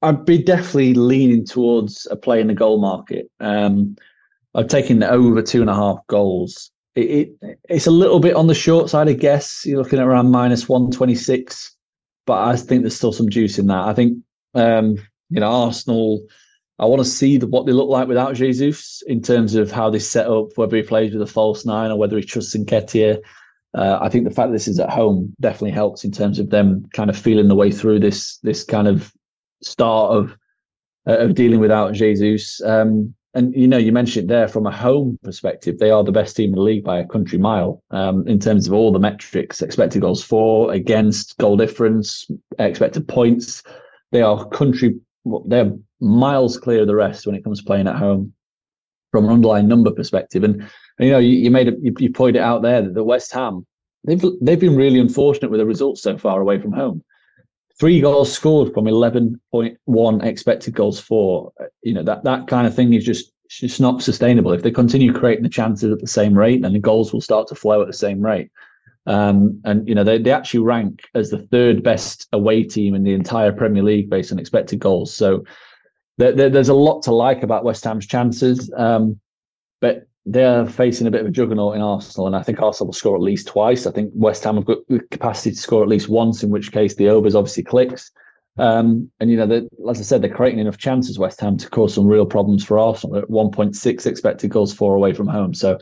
I'd be definitely leaning towards a play in the goal market. Um, I've taken over two and a half goals. It, it, it's a little bit on the short side, I guess. You're looking at around minus one twenty six, but I think there's still some juice in that. I think Um, you know, Arsenal. I want to see the, what they look like without Jesus in terms of how they set up, whether he plays with a false nine or whether he trusts Nketiah. Uh, I think the fact that this is at home definitely helps in terms of them kind of feeling the way through this this kind of start of uh, of dealing without Jesus. Um, and you know, you mentioned there from a home perspective, they are the best team in the league by a country mile um, in terms of all the metrics: expected goals for, against, goal difference, expected points. They are country. They're miles clear of the rest when it comes to playing at home from an underlying number perspective. And, you know, you, you made. You, you pointed out there that the West Ham they've they've been really unfortunate with the results so far away from home. Three goals scored from 11.1 expected goals for you know that that kind of thing is just just not sustainable. If they continue creating the chances at the same rate then the goals will start to flow at the same rate. Um, and you know they, they actually rank as the third best away team in the entire premier league based on expected goals. So there, there, there's a lot to like about west ham's chances. Um, but they're facing a bit of a juggernaut in Arsenal, and I think Arsenal will score at least twice. I think West Ham have got the capacity to score at least once, in which case the overs obviously clicks. Um, and you know, as I said, they're creating enough chances West Ham to cause some real problems for Arsenal. At 1.6 expected goals for away from home, so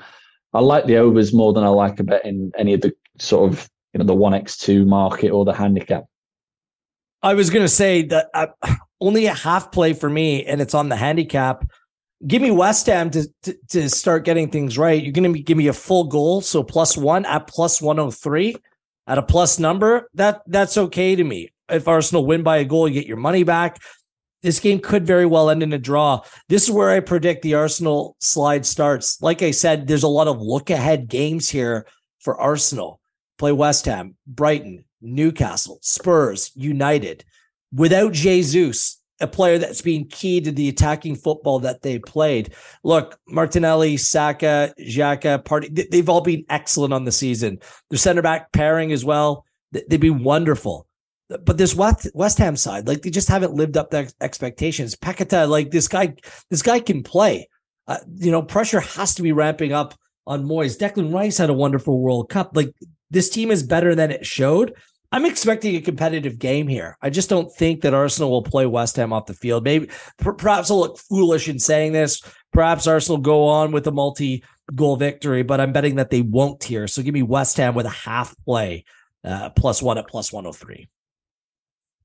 I like the overs more than I like a bet in any of the sort of you know the one x two market or the handicap. I was going to say that uh, only a half play for me, and it's on the handicap give me West Ham to, to, to start getting things right. You're going to give me a full goal, so plus one at plus 103 at a plus number. That that's okay to me. If Arsenal win by a goal, you get your money back. This game could very well end in a draw. This is where I predict the Arsenal slide starts. Like I said, there's a lot of look ahead games here for Arsenal. Play West Ham, Brighton, Newcastle, Spurs, United. Without Jesus, a player that's been key to the attacking football that they played. Look, Martinelli, Saka, Xhaka, Partey, they've all been excellent on the season. Their center back pairing as well, they've been wonderful. But this West, West Ham side, like they just haven't lived up to expectations. Paqueta, like this guy, this guy can play. Uh, you know, pressure has to be ramping up on Moyes. Declan Rice had a wonderful World Cup. Like this team is better than it showed. I'm expecting a competitive game here. I just don't think that Arsenal will play West Ham off the field. Maybe perhaps I'll look foolish in saying this. Perhaps Arsenal go on with a multi-goal victory, but I'm betting that they won't here. So give me West Ham with a half play, uh, plus one at plus 103.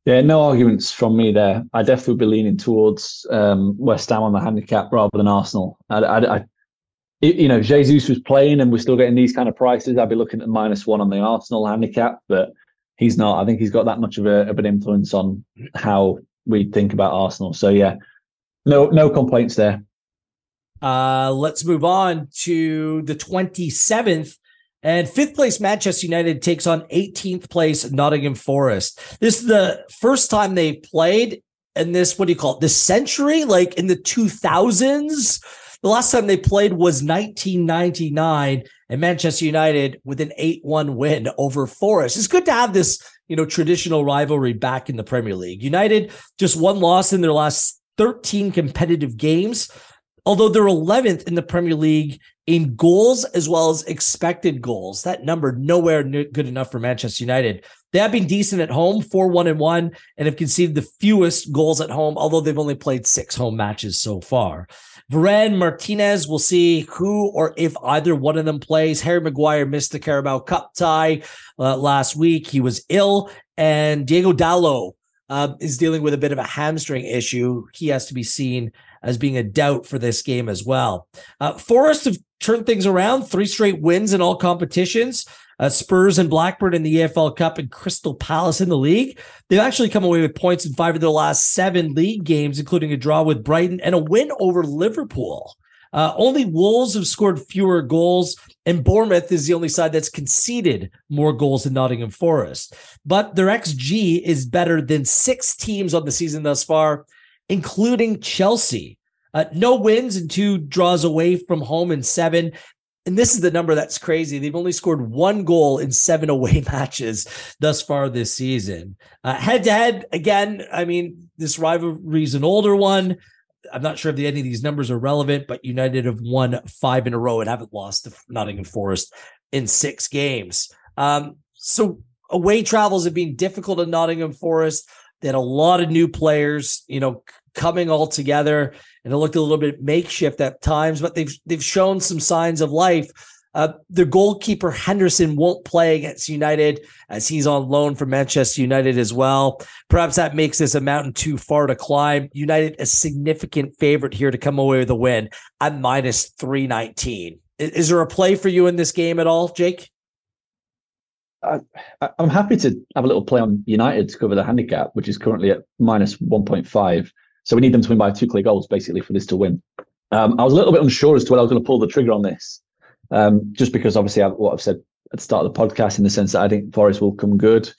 Yeah, no arguments from me there. I definitely be leaning towards um, West Ham on the handicap rather than Arsenal. I, I, I you know, Jesus was playing and we're still getting these kind of prices. I'd be looking at minus one on the Arsenal handicap, but he's not. I think he's got that much of, a, of an influence on how we think about Arsenal. So yeah, no no complaints there. Uh, let's move on to the 27th. And fifth place Manchester United takes on 18th place Nottingham Forest. This is the first time they played in this, what do you call it, this century? Like in the 2000s? The last time they played was 1999 and Manchester United with an 8-1 win over Forest. It's good to have this, you know, traditional rivalry back in the Premier League. United just one loss in their last 13 competitive games, although they're 11th in the Premier League in goals as well as expected goals. That number nowhere good enough for Manchester United. They have been decent at home, 4 1 and 1, and have conceded the fewest goals at home, although they've only played six home matches so far. Varane, Martinez, we'll see who or if either one of them plays. Harry Maguire missed the Carabao Cup tie uh, last week. He was ill. And Diogo Dalot uh, is dealing with a bit of a hamstring issue. He has to be seen as being a doubt for this game as well. Uh, Forest have turned things around, three straight wins in all competitions uh, Spurs and Blackburn in the EFL Cup and Crystal Palace in the league. They've actually come away with points in five of their last seven league games, including a draw with Brighton and a win over Liverpool. Uh, only Wolves have scored fewer goals, and Bournemouth is the only side that's conceded more goals than Nottingham Forest. But their XG is better than six teams on the season thus far, including Chelsea. Uh, no wins and two draws away from home in seven and this is the number that's crazy. They've only scored one goal in seven away matches thus far this season. Head to head, again, I mean, this rivalry is an older one. I'm not sure if any of these numbers are relevant, but United have won five in a row and haven't lost to Nottingham Forest in six games. Um, so away travels have been difficult in Nottingham Forest. They had a lot of new players, you know, coming all together, and it looked a little bit makeshift at times, but they've they've shown some signs of life. Uh, the goalkeeper Henderson won't play against United as he's on loan from Manchester United as well. Perhaps that makes this a mountain too far to climb. United a significant favorite here to come away with a win at minus 319. Is there a play for you in this game at all, Jake? I, am happy to have a little play on United to cover the handicap, which is currently at minus 1.5. So we need them to win by two clear goals, basically, for this to win. Um, I was a little bit unsure as to whether I was going to pull the trigger on this, um, just because obviously I, what I've said at the start of the podcast, in the sense that I think Forest will come good.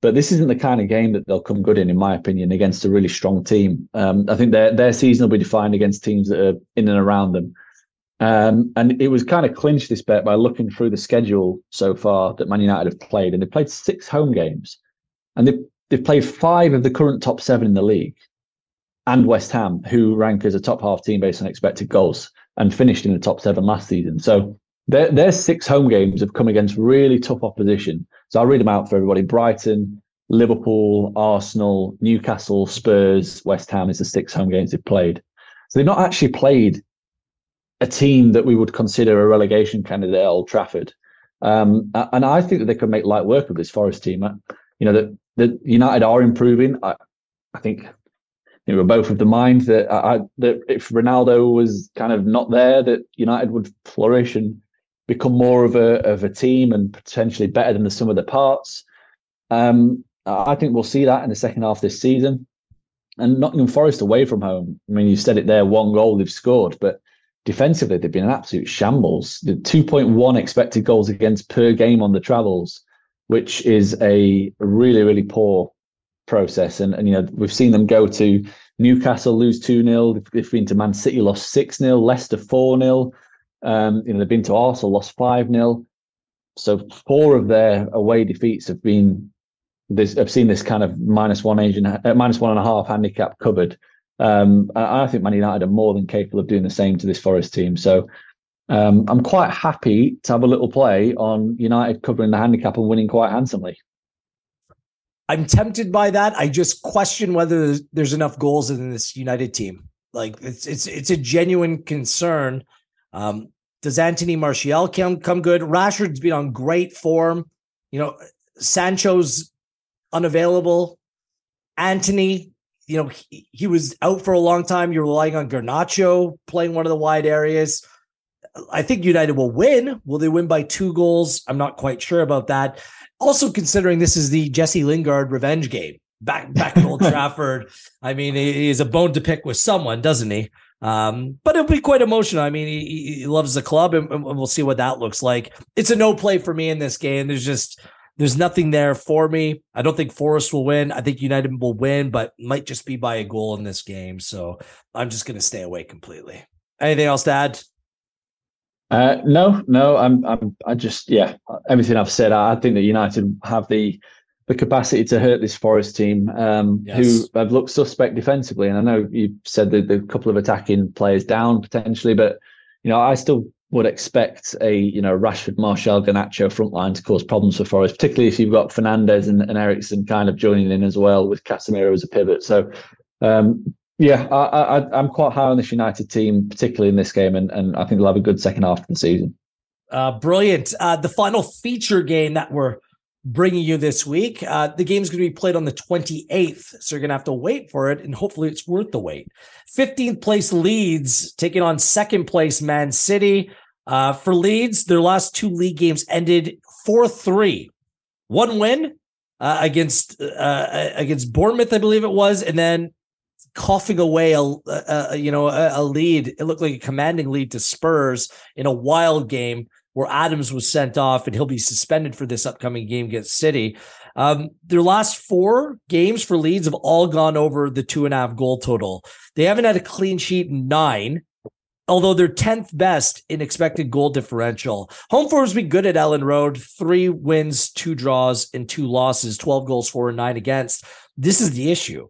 But this isn't the kind of game that they'll come good in, in my opinion, against a really strong team. Um, I think their their season will be defined against teams that are in and around them. Um, and it was kind of clinched this bet by looking through the schedule so far that Man United have played, and they've played six home games, and they've they've played five of the current top seven in the league, and West Ham, who rank as a top half team based on expected goals, and finished in the top seven last season. So their their six home games have come against really tough opposition. So I'll read them out for everybody: Brighton, Liverpool, Arsenal, Newcastle, Spurs, West Ham is the six home games they've played. So they've not actually played a team that we would consider a relegation candidate at Old Trafford. Um, and I think that they could make light work of this Forest team. You know, that the United are improving. I, I think you know, we're both of the mind that I, that if Ronaldo was kind of not there, that United would flourish and become more of a of a team and potentially better than the sum of the parts. Um, I think we'll see that in the second half this season. And Nottingham Forest away from home. I mean, you said it there, one goal they've scored, but defensively, they've been an absolute shambles. The 2.1 expected goals against per game on the travels, which is a really, really poor process. And, and you know, we've seen them go to Newcastle lose 2 0. They've been to Man City, lost 6 0, Leicester 4 0. Um, you know, they've been to Arsenal, lost 5 0. So four of their away defeats have been this. I've seen this kind of minus one Asian, uh, minus one and a half handicap covered. Um, I think Man United are more than capable of doing the same to this Forest team. So um, I'm quite happy to have a little play on United covering the handicap and winning quite handsomely. I'm tempted by that. I just question whether there's enough goals in this United team. Like it's it's it's a genuine concern. Um, does Anthony Martial come come good? Rashford's been on great form. You know, Sancho's unavailable. Anthony, you know, he, he was out for a long time. You're relying on Garnacho playing one of the wide areas. I think United will win. Will they win by two goals? I'm not quite sure about that. Also, considering this is the Jesse Lingard revenge game back back at Old Trafford. I mean, he, is a bone to pick with someone, doesn't he? Um, but it'll be quite emotional. I mean, he, he loves the club, and, and we'll see what that looks like. It's a no play for me in this game. There's just there's nothing there for me. I don't think Forest will win. I think United will win, but might just be by a goal in this game. So I'm just going to stay away completely. Anything else to add? Uh, no, no. I'm, I'm, I just, yeah. Everything I've said. I think that United have the the capacity to hurt this Forest team, um, yes. who have looked suspect defensively. And I know you said that the couple of attacking players down potentially, but you know, I still would expect a you know Rashford, Martial, Garnacho front line to cause problems for Forest, particularly if you've got Fernandes and, and Eriksen kind of joining in as well with Casemiro as a pivot. So um, yeah, I, I, am quite high on this United team, particularly in this game, and, and I think they'll have a good second half of the season. Uh, brilliant. Uh, the final feature game that we're bringing you this week. Uh, the game's going to be played on the 28th, so you're going to have to wait for it, and hopefully it's worth the wait. 15th place Leeds taking on second place Man City. Uh, for Leeds, their last two league games ended 4 3. One win uh, against uh, uh, against Bournemouth, I believe it was, and then coughing away a, a you know a, a, lead. It looked like a commanding lead to Spurs in a wild game where Adams was sent off and he'll be suspended for this upcoming game against City. Um, their last four games for Leeds have all gone over the two and a half goal total. They haven't had a clean sheet in nine although they're 10th best in expected goal differential. Home form's been good at Elland Road, three wins, two draws, and two losses, 12 goals for and nine against. This is the issue.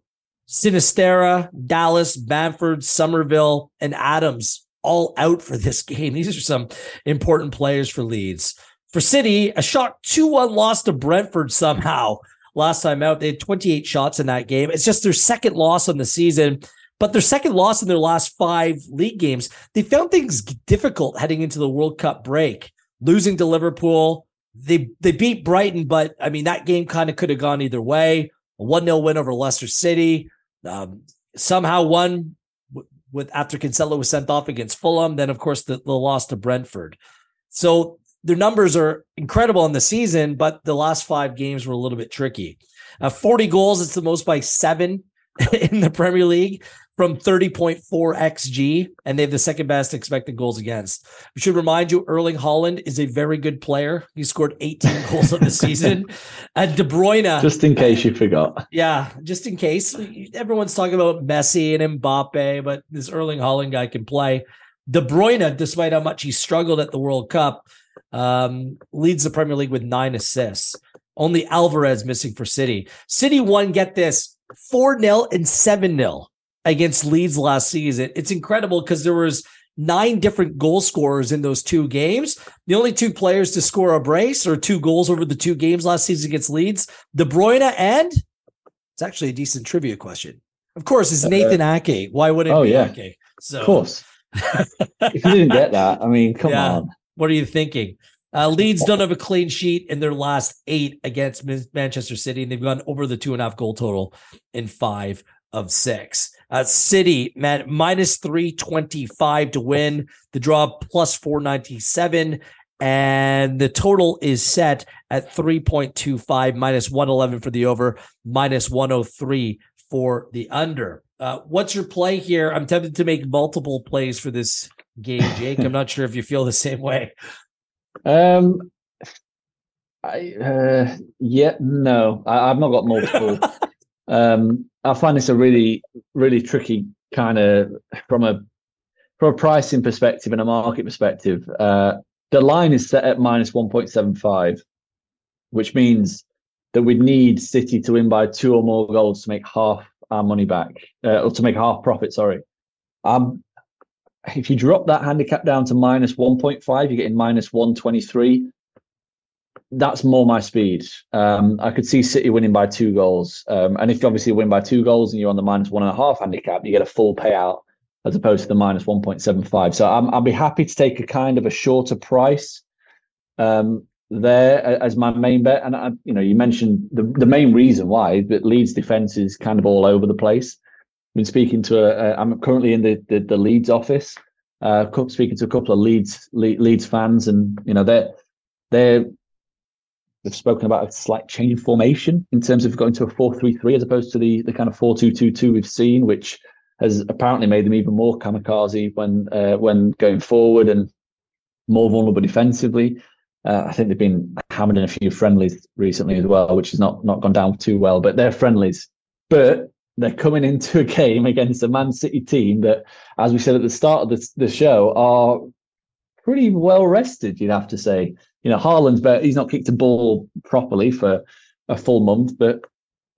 Sinisterra, Dallas, Bamford, Summerville, and Adams all out for this game. These are some important players for Leeds. For City, a shock 2 1 loss to Brentford somehow. last time out. They had 28 shots in that game. It's just their second loss on the season, but their second loss in their last five league games. They found things difficult heading into the World Cup break, losing to Liverpool. They they beat Brighton, but I mean that game kind of could have gone either way. A one 0 win over Leicester City. Um, somehow won with after Cancelo was sent off against Fulham. Then of course the, the loss to Brentford. So their numbers are incredible in the season, but the last five games were a little bit tricky. Uh, 40 goals, it's the most by seven in the Premier League from 30.4 xG, and they have the second best expected goals against. We should remind you, Erling Haaland is a very good player. He scored 18 goals of the season. And De Bruyne, just in case you forgot, yeah, just in case. Everyone's talking about Messi and Mbappe, but this Erling Haaland guy can play. De Bruyne, despite how much he struggled at the World Cup, um, leads the Premier League with nine assists. Only Alvarez missing for City. City won, get this, 4 0 and 7 0 against Leeds last season. It's incredible because there was nine different goal scorers in those two games. The only two players to score a brace or two goals over the two games last season against Leeds, De Bruyne and it's actually a decent trivia question. Of course, it's uh, Nathan Ake. Why wouldn't oh, it be yeah. Ake? So of course. if you didn't get that, I mean, come yeah. on. What are you thinking? Uh, Leeds don't have a clean sheet in their last eight against Manchester City, and they've gone over the two and a half goal total in five of six. Uh, City, man, minus 325 to win. The draw plus 497. And the total is set at 3.25, minus 111 for the over, minus 103 for the under. Uh, what's your play here? I'm tempted to make multiple plays for this game, Jake. I'm not sure if you feel the same way. Um, I uh, yeah, no, I, have not got multiple. um, I find this a really, really tricky kind of from a from a pricing perspective and a market perspective. Uh, the line is set at minus one point seven five, which means that we'd need City to win by two or more goals to make half our money back, uh, or to make half profit. Sorry. Um, if you drop that handicap down to minus 1.5, you're getting minus 123. That's more my speed. Um, I could see City winning by two goals. Um, and if you obviously win by two goals and you're on the minus one and a half handicap, you get a full payout as opposed to the minus 1.75. So i will be happy to take a kind of a shorter price um, there as my main bet. And, I, you know, you mentioned the, the main reason why, but Leeds defense is kind of all over the place been speaking to a, I'm currently in the the, the Leeds office, uh, speaking to a couple of Leeds Leeds fans, and you know they're they're they've spoken about a slight change in formation in terms of going to a four three three as opposed to the the kind of four two two two we've seen, which has apparently made them even more kamikaze when uh, when going forward and more vulnerable defensively. Uh, I think they've been hammered in a few friendlies recently as well, which has not not gone down too well. But they're friendlies. But they're coming into a game against a Man City team that, as we said at the start of the, the show, are pretty well rested. You'd have to say. You know, Haaland's but he's not kicked a ball properly for a full month, but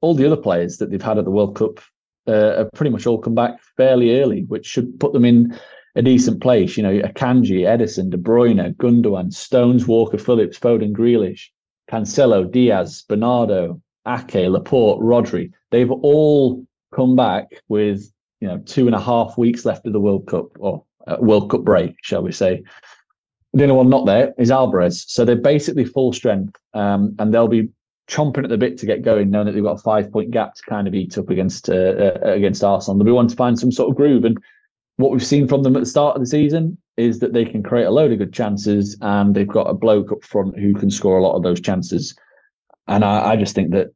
all the other players that they've had at the World Cup uh, have pretty much all come back fairly early, which should put them in a decent place. You know, Akanji, Ederson, De Bruyne, Gundogan, Stones, Walker, Phillips, Foden, Grealish, Cancelo, Dias, Bernardo, Ake, Laporte, Rodri, they've all come back with you know two and a half weeks left of the World Cup or uh, World Cup break, shall we say? The only one not there is Alvarez, so they're basically full strength, um, and they'll be chomping at the bit to get going, knowing that they've got a five point gap to kind of eat up against uh, uh, against Arsenal. They'll be wanting to find some sort of groove, and what we've seen from them at the start of the season is that they can create a load of good chances, and they've got a bloke up front who can score a lot of those chances. And I, I just think that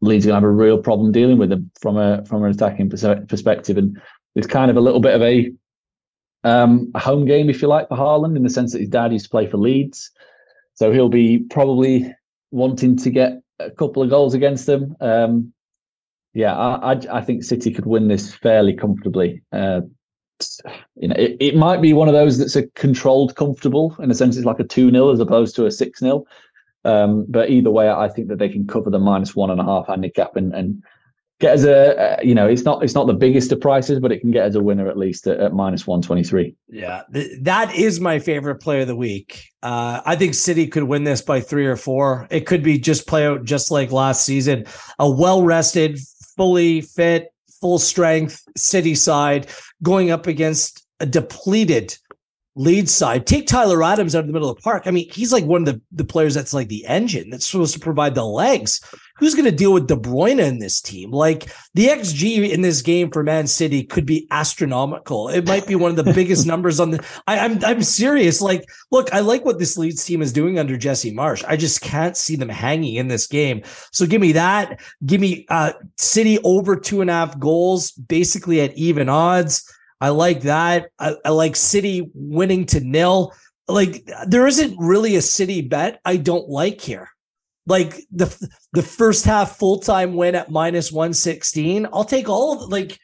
Leeds are going to have a real problem dealing with them from a from an attacking perspective. And it's kind of a little bit of a um, home game, if you like, for Haaland in the sense that his dad used to play for Leeds, so he'll be probably wanting to get a couple of goals against them. Um, yeah, I, I, I think City could win this fairly comfortably. Uh, you know, it, it might be one of those that's a controlled comfortable in a sense. It's like a two 0 as opposed to a six 0 um, but either way, I think that they can cover the minus one and a half handicap and, and get as a you know it's not it's not the biggest of prices, but it can get as a winner at least at, at minus one twenty three. Yeah, th- that is my favorite player of the week. Uh, I think City could win this by three or four. It could be just play out just like last season. A well rested, fully fit, full strength City side going up against a depleted lead side. Take Tyler Adams out of the middle of the park. I mean, he's like one of the, the players that's like the engine that's supposed to provide the legs. Who's going to deal with De Bruyne in this team? Like the XG in this game for Man City could be astronomical. It might be one of the biggest numbers on the. I, I'm I'm serious. Like, look, I like what this Leeds team is doing under Jesse Marsch. I just can't see them hanging in this game. So give me that. Give me uh City over two and a half goals, basically at even odds. I like that. I, I like City winning to nil. Like there isn't really a City bet I don't like here. Like the the first half full time win at minus one sixteen. I'll take all of. Like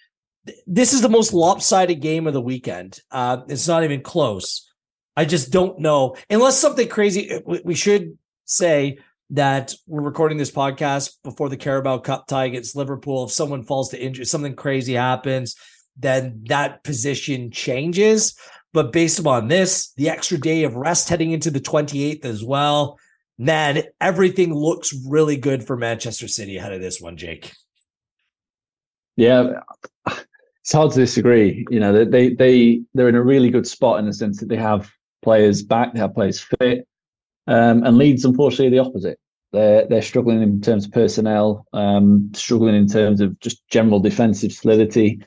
this is the most lopsided game of the weekend. Uh, it's not even close. I just don't know unless something crazy. We should say that we're recording this podcast before the Carabao Cup tie against Liverpool. If someone falls to injury, something crazy happens then that position changes. But based upon this, the extra day of rest heading into the 28th as well, man, everything looks really good for Manchester City ahead of this one, Jake. Yeah, it's hard to disagree. You know, they they they're in a really good spot in the sense that they have players back, they have players fit, um, and Leeds, unfortunately, the opposite. They're they're struggling in terms of personnel, um, struggling in terms of just general defensive solidity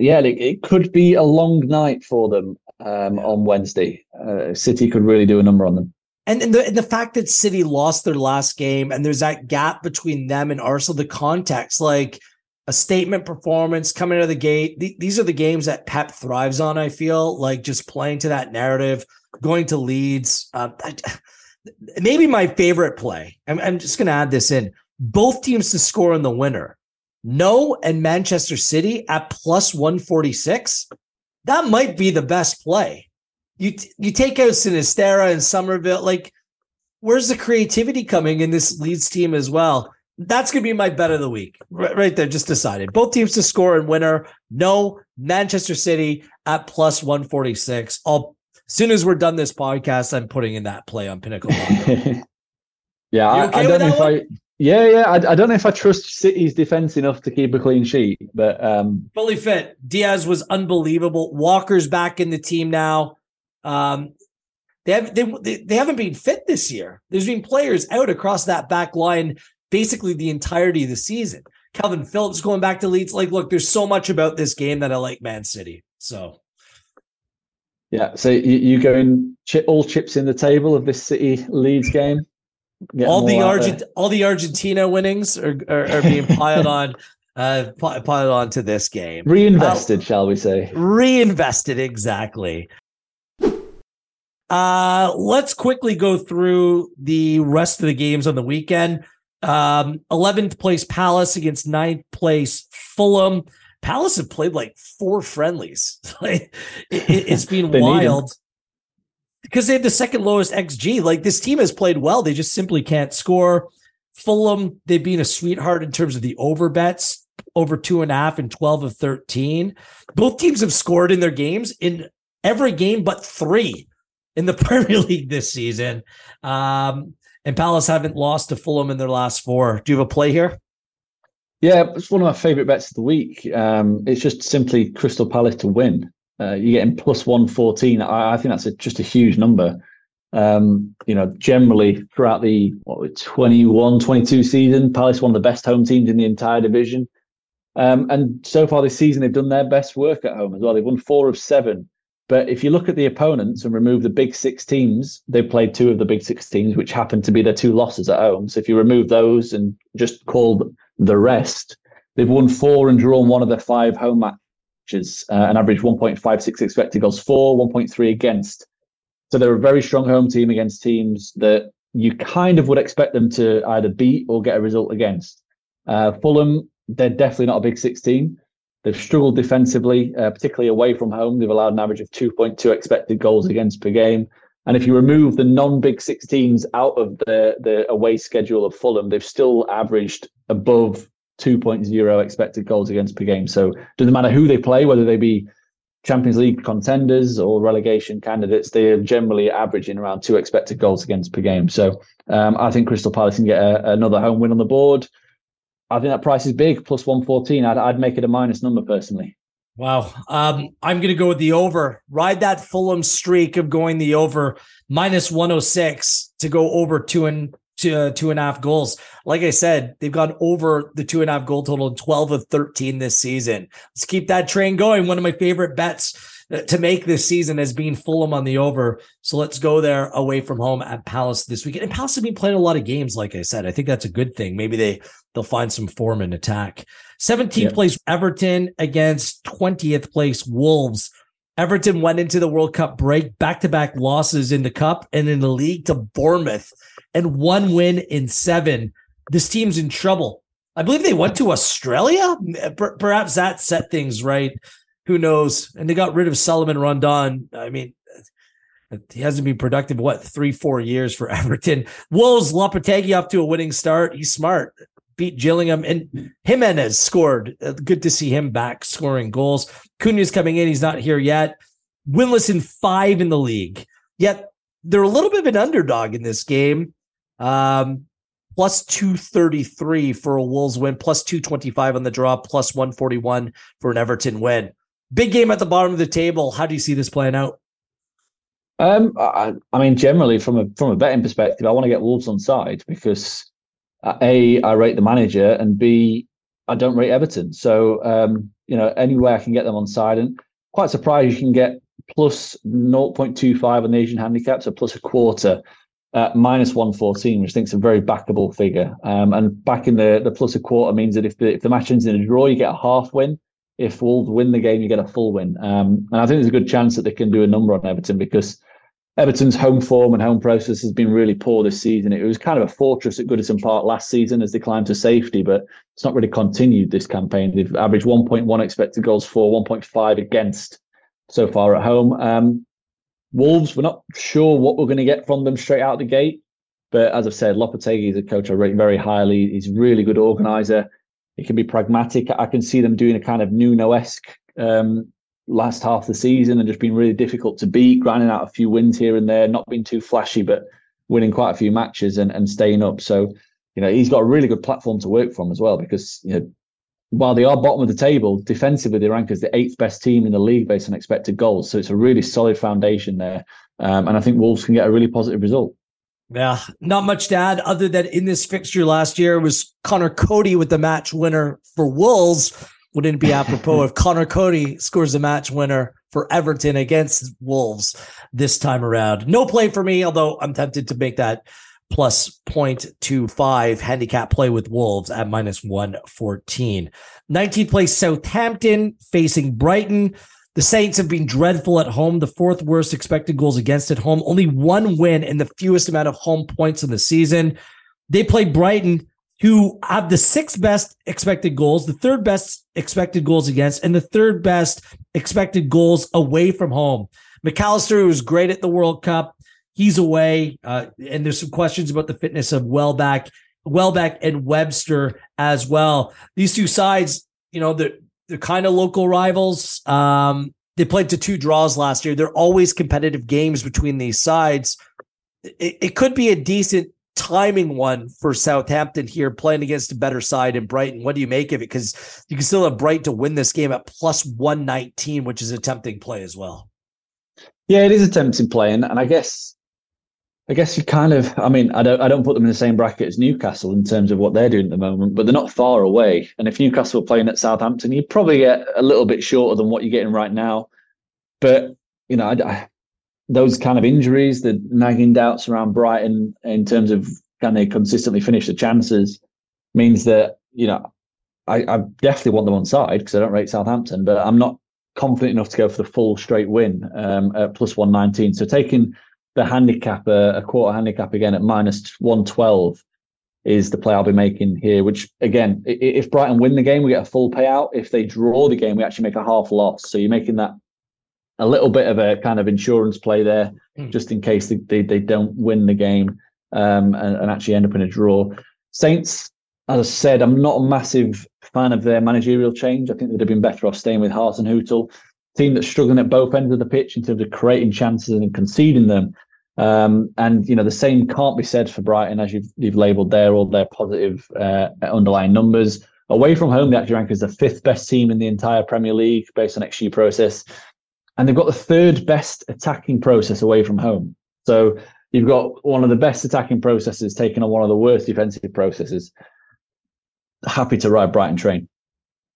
yeah, it, it, could be a long night for them um, yeah. on Wednesday. Uh, City could really do a number on them. And, and the and the fact that City lost their last game and there's that gap between them and Arsenal, the context, like a statement performance coming out of the gate. Th- these are the games that Pep thrives on. I feel like just playing to that narrative, going to Leeds. Uh, maybe my favorite play. I'm, I'm just going to add this in: both teams to score in the winner. No and Manchester City at plus 146. That might be the best play. You you take out Sinisterra and Summerville. Like, where's the creativity coming in this Leeds team as well? That's going to be my bet of the week. Right, right there, just decided. Both teams to score and winner. No, Manchester City at plus 146. I'll, as soon as we're done this podcast, I'm putting in that play on Pinnacle. yeah, okay I, I if one? I. Yeah, yeah. I, I, don't know if I trust City's defense enough to keep a clean sheet, but um, fully fit. Dias was unbelievable. Walker's back in the team now. Um, they have they they haven't been fit this year. There's been players out across that back line basically the entirety of the season. Kalvin Phillips going back to Leeds. Like, look, there's so much about this game that I like Man City. So, yeah. So you, you going chip, all chips in the table of this City Leeds game? All the Argent all the Argentina winnings are, are, are being piled on uh piled onto this game. Reinvested, uh, shall we say. Reinvested, exactly. Uh let's quickly go through the rest of the games on the weekend. Um 11th place Palace against 9th place Fulham. Palace have played like four friendlies. it, has been wild because they have the second lowest XG. Like this team has played well. They just simply can't score. Fulham, they've been a sweetheart in terms of the over bets, over two and a half and 12 of 13. Both teams have scored in their games in every game but three in the Premier League this season. Um, and Palace haven't lost to Fulham in their last four. Do you have a play here? Yeah, it's one of my favorite bets of the week. Um, it's just simply Crystal Palace to win. Uh, you're getting plus 114. I, I think that's a, just a huge number. Um, you know, generally throughout the what 21, 22 season, Palace one of the best home teams in the entire division. Um, and so far this season, they've done their best work at home as well. They've won four of seven. But if you look at the opponents and remove the big six teams, they've played two of the big six teams, which happen to be their two losses at home. So if you remove those and just call the rest, they've won four and drawn one of their five home is uh, an average 1.56 expected goals for, 1.3 against. So they're a very strong home team against teams that you kind of would expect them to either beat or get a result against. Uh, Fulham, they're definitely not a big 16. They've struggled defensively, uh, particularly away from home. They've allowed an average of 2.2 expected goals against per game. And if you remove the non-big six teams out of the the away schedule of Fulham, they've still averaged above 2.0 expected goals against per game. So doesn't matter who they play, whether they be Champions League contenders or relegation candidates, they are generally averaging around two expected goals against per game. So um, I think Crystal Palace can get a, another home win on the board. I think that price is big, plus 114. I'd, I'd make it a minus number personally. Wow. Um, I'm going to go with the over. Ride that Fulham streak of going the over minus 106 to go over two and two, uh, two and a half goals. Like I said, they've gone over the two and a half goal total in 12 of 13 this season. Let's keep that train going. One of my favorite bets to make this season as being Fulham on the over. So let's go there away from home at Palace this weekend. And Palace have been playing a lot of games, like I said. I think that's a good thing. Maybe they they'll find some form in attack. 17th yeah. place Everton against 20th place Wolves. Everton went into the World Cup break, back to back losses in the cup and in the league to Bournemouth, and one win in seven. This team's in trouble. I believe they went to Australia. Eh, perhaps that set things right who knows? And they got rid of Salomon Rondon. I mean, eh, eh, he hasn't been productive, what, three, four years for Everton. Wolves, Lopetegui off to a winning start. He's smart. Beat Gillingham and Jimenez scored. Good to see him back scoring goals. Cunha's coming in. He's not here yet. Winless in five in the league. Yet they're a little bit of an underdog in this game. Um, plus 233 for a Wolves win, plus 225 on the draw, plus 141 for an Everton win. Big game at the bottom of the table. How do you see this playing out? Um, I, I, mean, generally from a from a betting perspective, I want to get Wolves on side because uh, a I rate the manager and b I don't rate Everton. So um, you know, anywhere I can get them on side, and quite surprised you can get plus 0.25 on the Asian handicap, so plus a quarter at minus 114, which I think is a very backable figure. Um, and back in the the plus a quarter means that if the if the match ends in a draw, you get a half win if Wolves win the game, you get a full win. Um, and I think there's a good chance that they can do a number on Everton because Everton's home form and home process has been really poor this season. It was kind of a fortress at Goodison Park last season as they climbed to safety, but it's not really continued this campaign. They've averaged 1.1 expected goals for, 1.5 against so far at home. Um, Wolves, we're not sure what we're going to get from them straight out the gate. But as I've said, Lopetegui is a coach I rate very highly. He's a really good organizer. He can be pragmatic. I can see them doing a kind of Nuno-esque um, last half of the season and just being really difficult to beat, grinding out a few wins here and there, not being too flashy, but winning quite a few matches and, and staying up. So, you know, he's got a really good platform to work from as well because, you know, while they are bottom of the table, defensively they rank as the eighth best team in the league based on expected goals. So it's a really solid foundation there. Um, and I think Wolves can get a really positive result. Yeah, not much to add other than in this fixture last year was Conor Coady with the match winner for Wolves. Wouldn't it be apropos if Conor Coady scores the match winner for Everton against Wolves this time around? No play for me, although I'm tempted to make that plus 0.25 handicap play with Wolves at minus 114. 19th place Southampton facing Brighton. The Saints have been dreadful at home, the fourth worst expected goals against at home, only one win and the fewest amount of home points in the season. They play Brighton, who have the sixth best expected goals, the third best expected goals against, and the third best expected goals away from home. Mac Allister, who's great at the World Cup, he's away. Uh, and there's some questions about the fitness of Welbeck, Welbeck and Webster as well. These two sides, you know, they're they're kind of local rivals. Um, they played to two draws last year. They're always competitive games between these sides. It, it could be a decent timing one for Southampton here playing against a better side in Brighton. What do you make of it? Because you can still have Bright to win this game at plus 119, which is a tempting play as well. Yeah, it is a tempting play. And, and I guess I guess you kind of, I mean, I don't, I don't put them in the same bracket as Newcastle in terms of what they're doing at the moment, but they're not far away. And if Newcastle were playing at Southampton, you'd probably get a little bit shorter than what you're getting right now. But you know, I, I, those kind of injuries, the nagging doubts around Brighton in terms of can they consistently finish the chances, means that you know, I, I definitely want them on side because I don't rate Southampton, but I'm not confident enough to go for the full straight win um, at plus one nineteen. So taking the handicap, uh, a quarter handicap again at minus 112 is the play I'll be making here, which again, if Brighton win the game, we get a full payout. If they draw the game, we actually make a half loss. So you're making that a little bit of a kind of insurance play there, mm. just in case they, they, they, don't win the game um, and, and actually end up in a draw. Saints, as I said, I'm not a massive fan of their managerial change. I think they'd have been better off staying with Hasenhüttl. Team that's struggling at both ends of the pitch in terms of creating chances and conceding them. Um, and you know the same can't be said for Brighton as you've you've labelled there all their positive uh, underlying numbers. Away from home, they actually rank as the fifth best team in the entire Premier League based on XG process, and they've got the third best attacking process away from home. So you've got one of the best attacking processes taking on one of the worst defensive processes. Happy to ride Brighton train.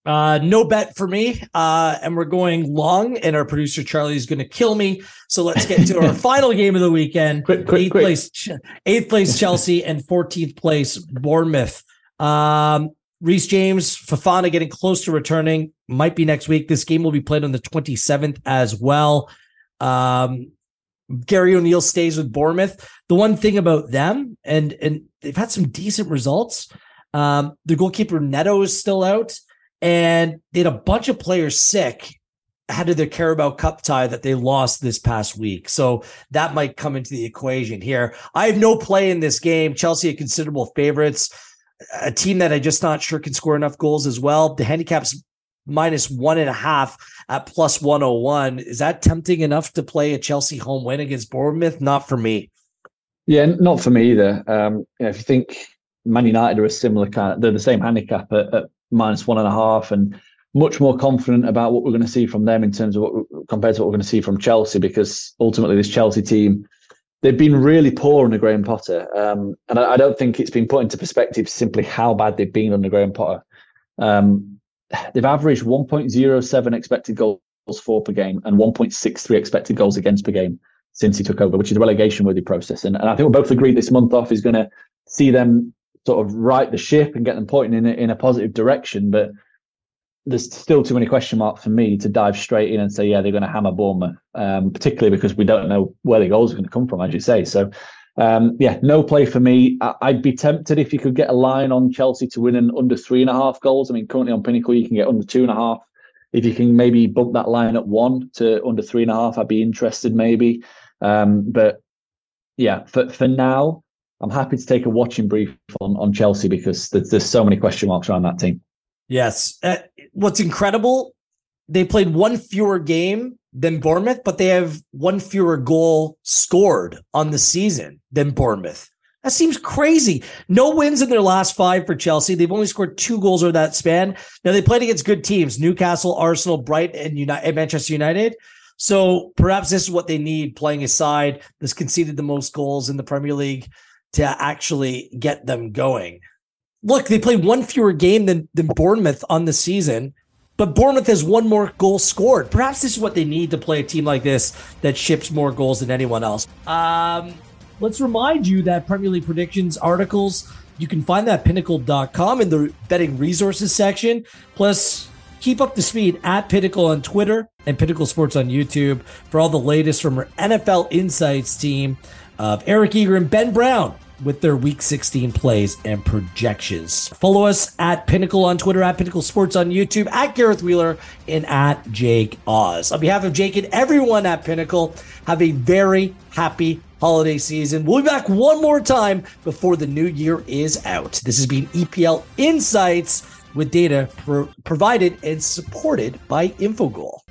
Uh, no bet for me. Uh, and we're going long, and our producer Charlie is going to kill me. So let's get to our final game of the weekend. Quick, quick, eighth quick. place, eighth place Chelsea, and 14th place Bournemouth. Um, Reece James, Fofana getting close to returning. Might be next week. This game will be played on the 27th as well. Um, Gary O'Neill stays with Bournemouth. The one thing about them, and and they've had some decent results. Um, the goalkeeper Neto is still out, and they had a bunch of players sick ahead of their Carabao Cup tie that they lost this past week. So that might come into the equation here. I have no play in this game. Chelsea are considerable favorites. A team that I'm just not sure can score enough goals as well. The handicap's minus one and a half at plus 101. Is that tempting enough to play a Chelsea home win against Bournemouth? Not for me. Yeah, not for me either. Um, you know, if you think Man United are a similar kind of, they're the same handicap at, at minus one and a half and much more confident about what we're going to see from them in terms of what compared to what we're going to see from Chelsea because ultimately this Chelsea team they've been really poor under Graham Potter. Um, and I, I, don't think it's been put into perspective simply how bad they've been under Graham Potter. Um, they've averaged 1.07 expected goals for per game and 1.63 expected goals against per game since he took over which is a relegation worthy process. And, and I think we both agree this month off is going to see them sort of right the ship and get them pointing in a, in a positive direction. But there's still too many question marks for me to dive straight in and say, yeah, they're going to hammer Bournemouth, um, particularly because we don't know where the goals are going to come from, as you say. So, um, yeah, no play for me. I- would be tempted if you could get a line on Chelsea to win an under three and a half goals. I mean, currently on Pinnacle, you can get under two and a half. If you can maybe bump that line at one to under three and a half, I'd be interested maybe. Um, but yeah, for, for now, I'm happy to take a watching brief on, on Chelsea because there's, there's so many question marks around that team. Yes. Uh, what's incredible, they played one fewer game than Bournemouth, but they have one fewer goal scored on the season than Bournemouth. That seems crazy. No wins in their last five for Chelsea. They've only scored two goals over that span. Now they played against good teams: Newcastle, Arsenal, Brighton, and United, Manchester United. So perhaps this is what they need. Playing aside, that's conceded the most goals in the Premier League to actually get them going. Look, they played one fewer game than, than Bournemouth on the season, but Bournemouth has one more goal scored. Perhaps this is what they need to play a team like this that ships more goals than anyone else. Um, let's remind you that Premier League predictions articles, you can find that pinnacle.com in the betting resources section. Plus, keep up to speed at Pinnacle on Twitter and Pinnacle Sports on YouTube for all the latest from our NFL Insights team of Eric Eager and Ben Brown with their week 16 plays and projections. Follow us at Pinnacle on Twitter, at Pinnacle Sports on YouTube, at Gareth Wheeler, and at Jake Oz. On behalf of Jake and everyone at Pinnacle, have a very happy holiday season. We'll be back one more time before the new year is out. This has been EPL Insights with data pro- provided and supported by Infogol.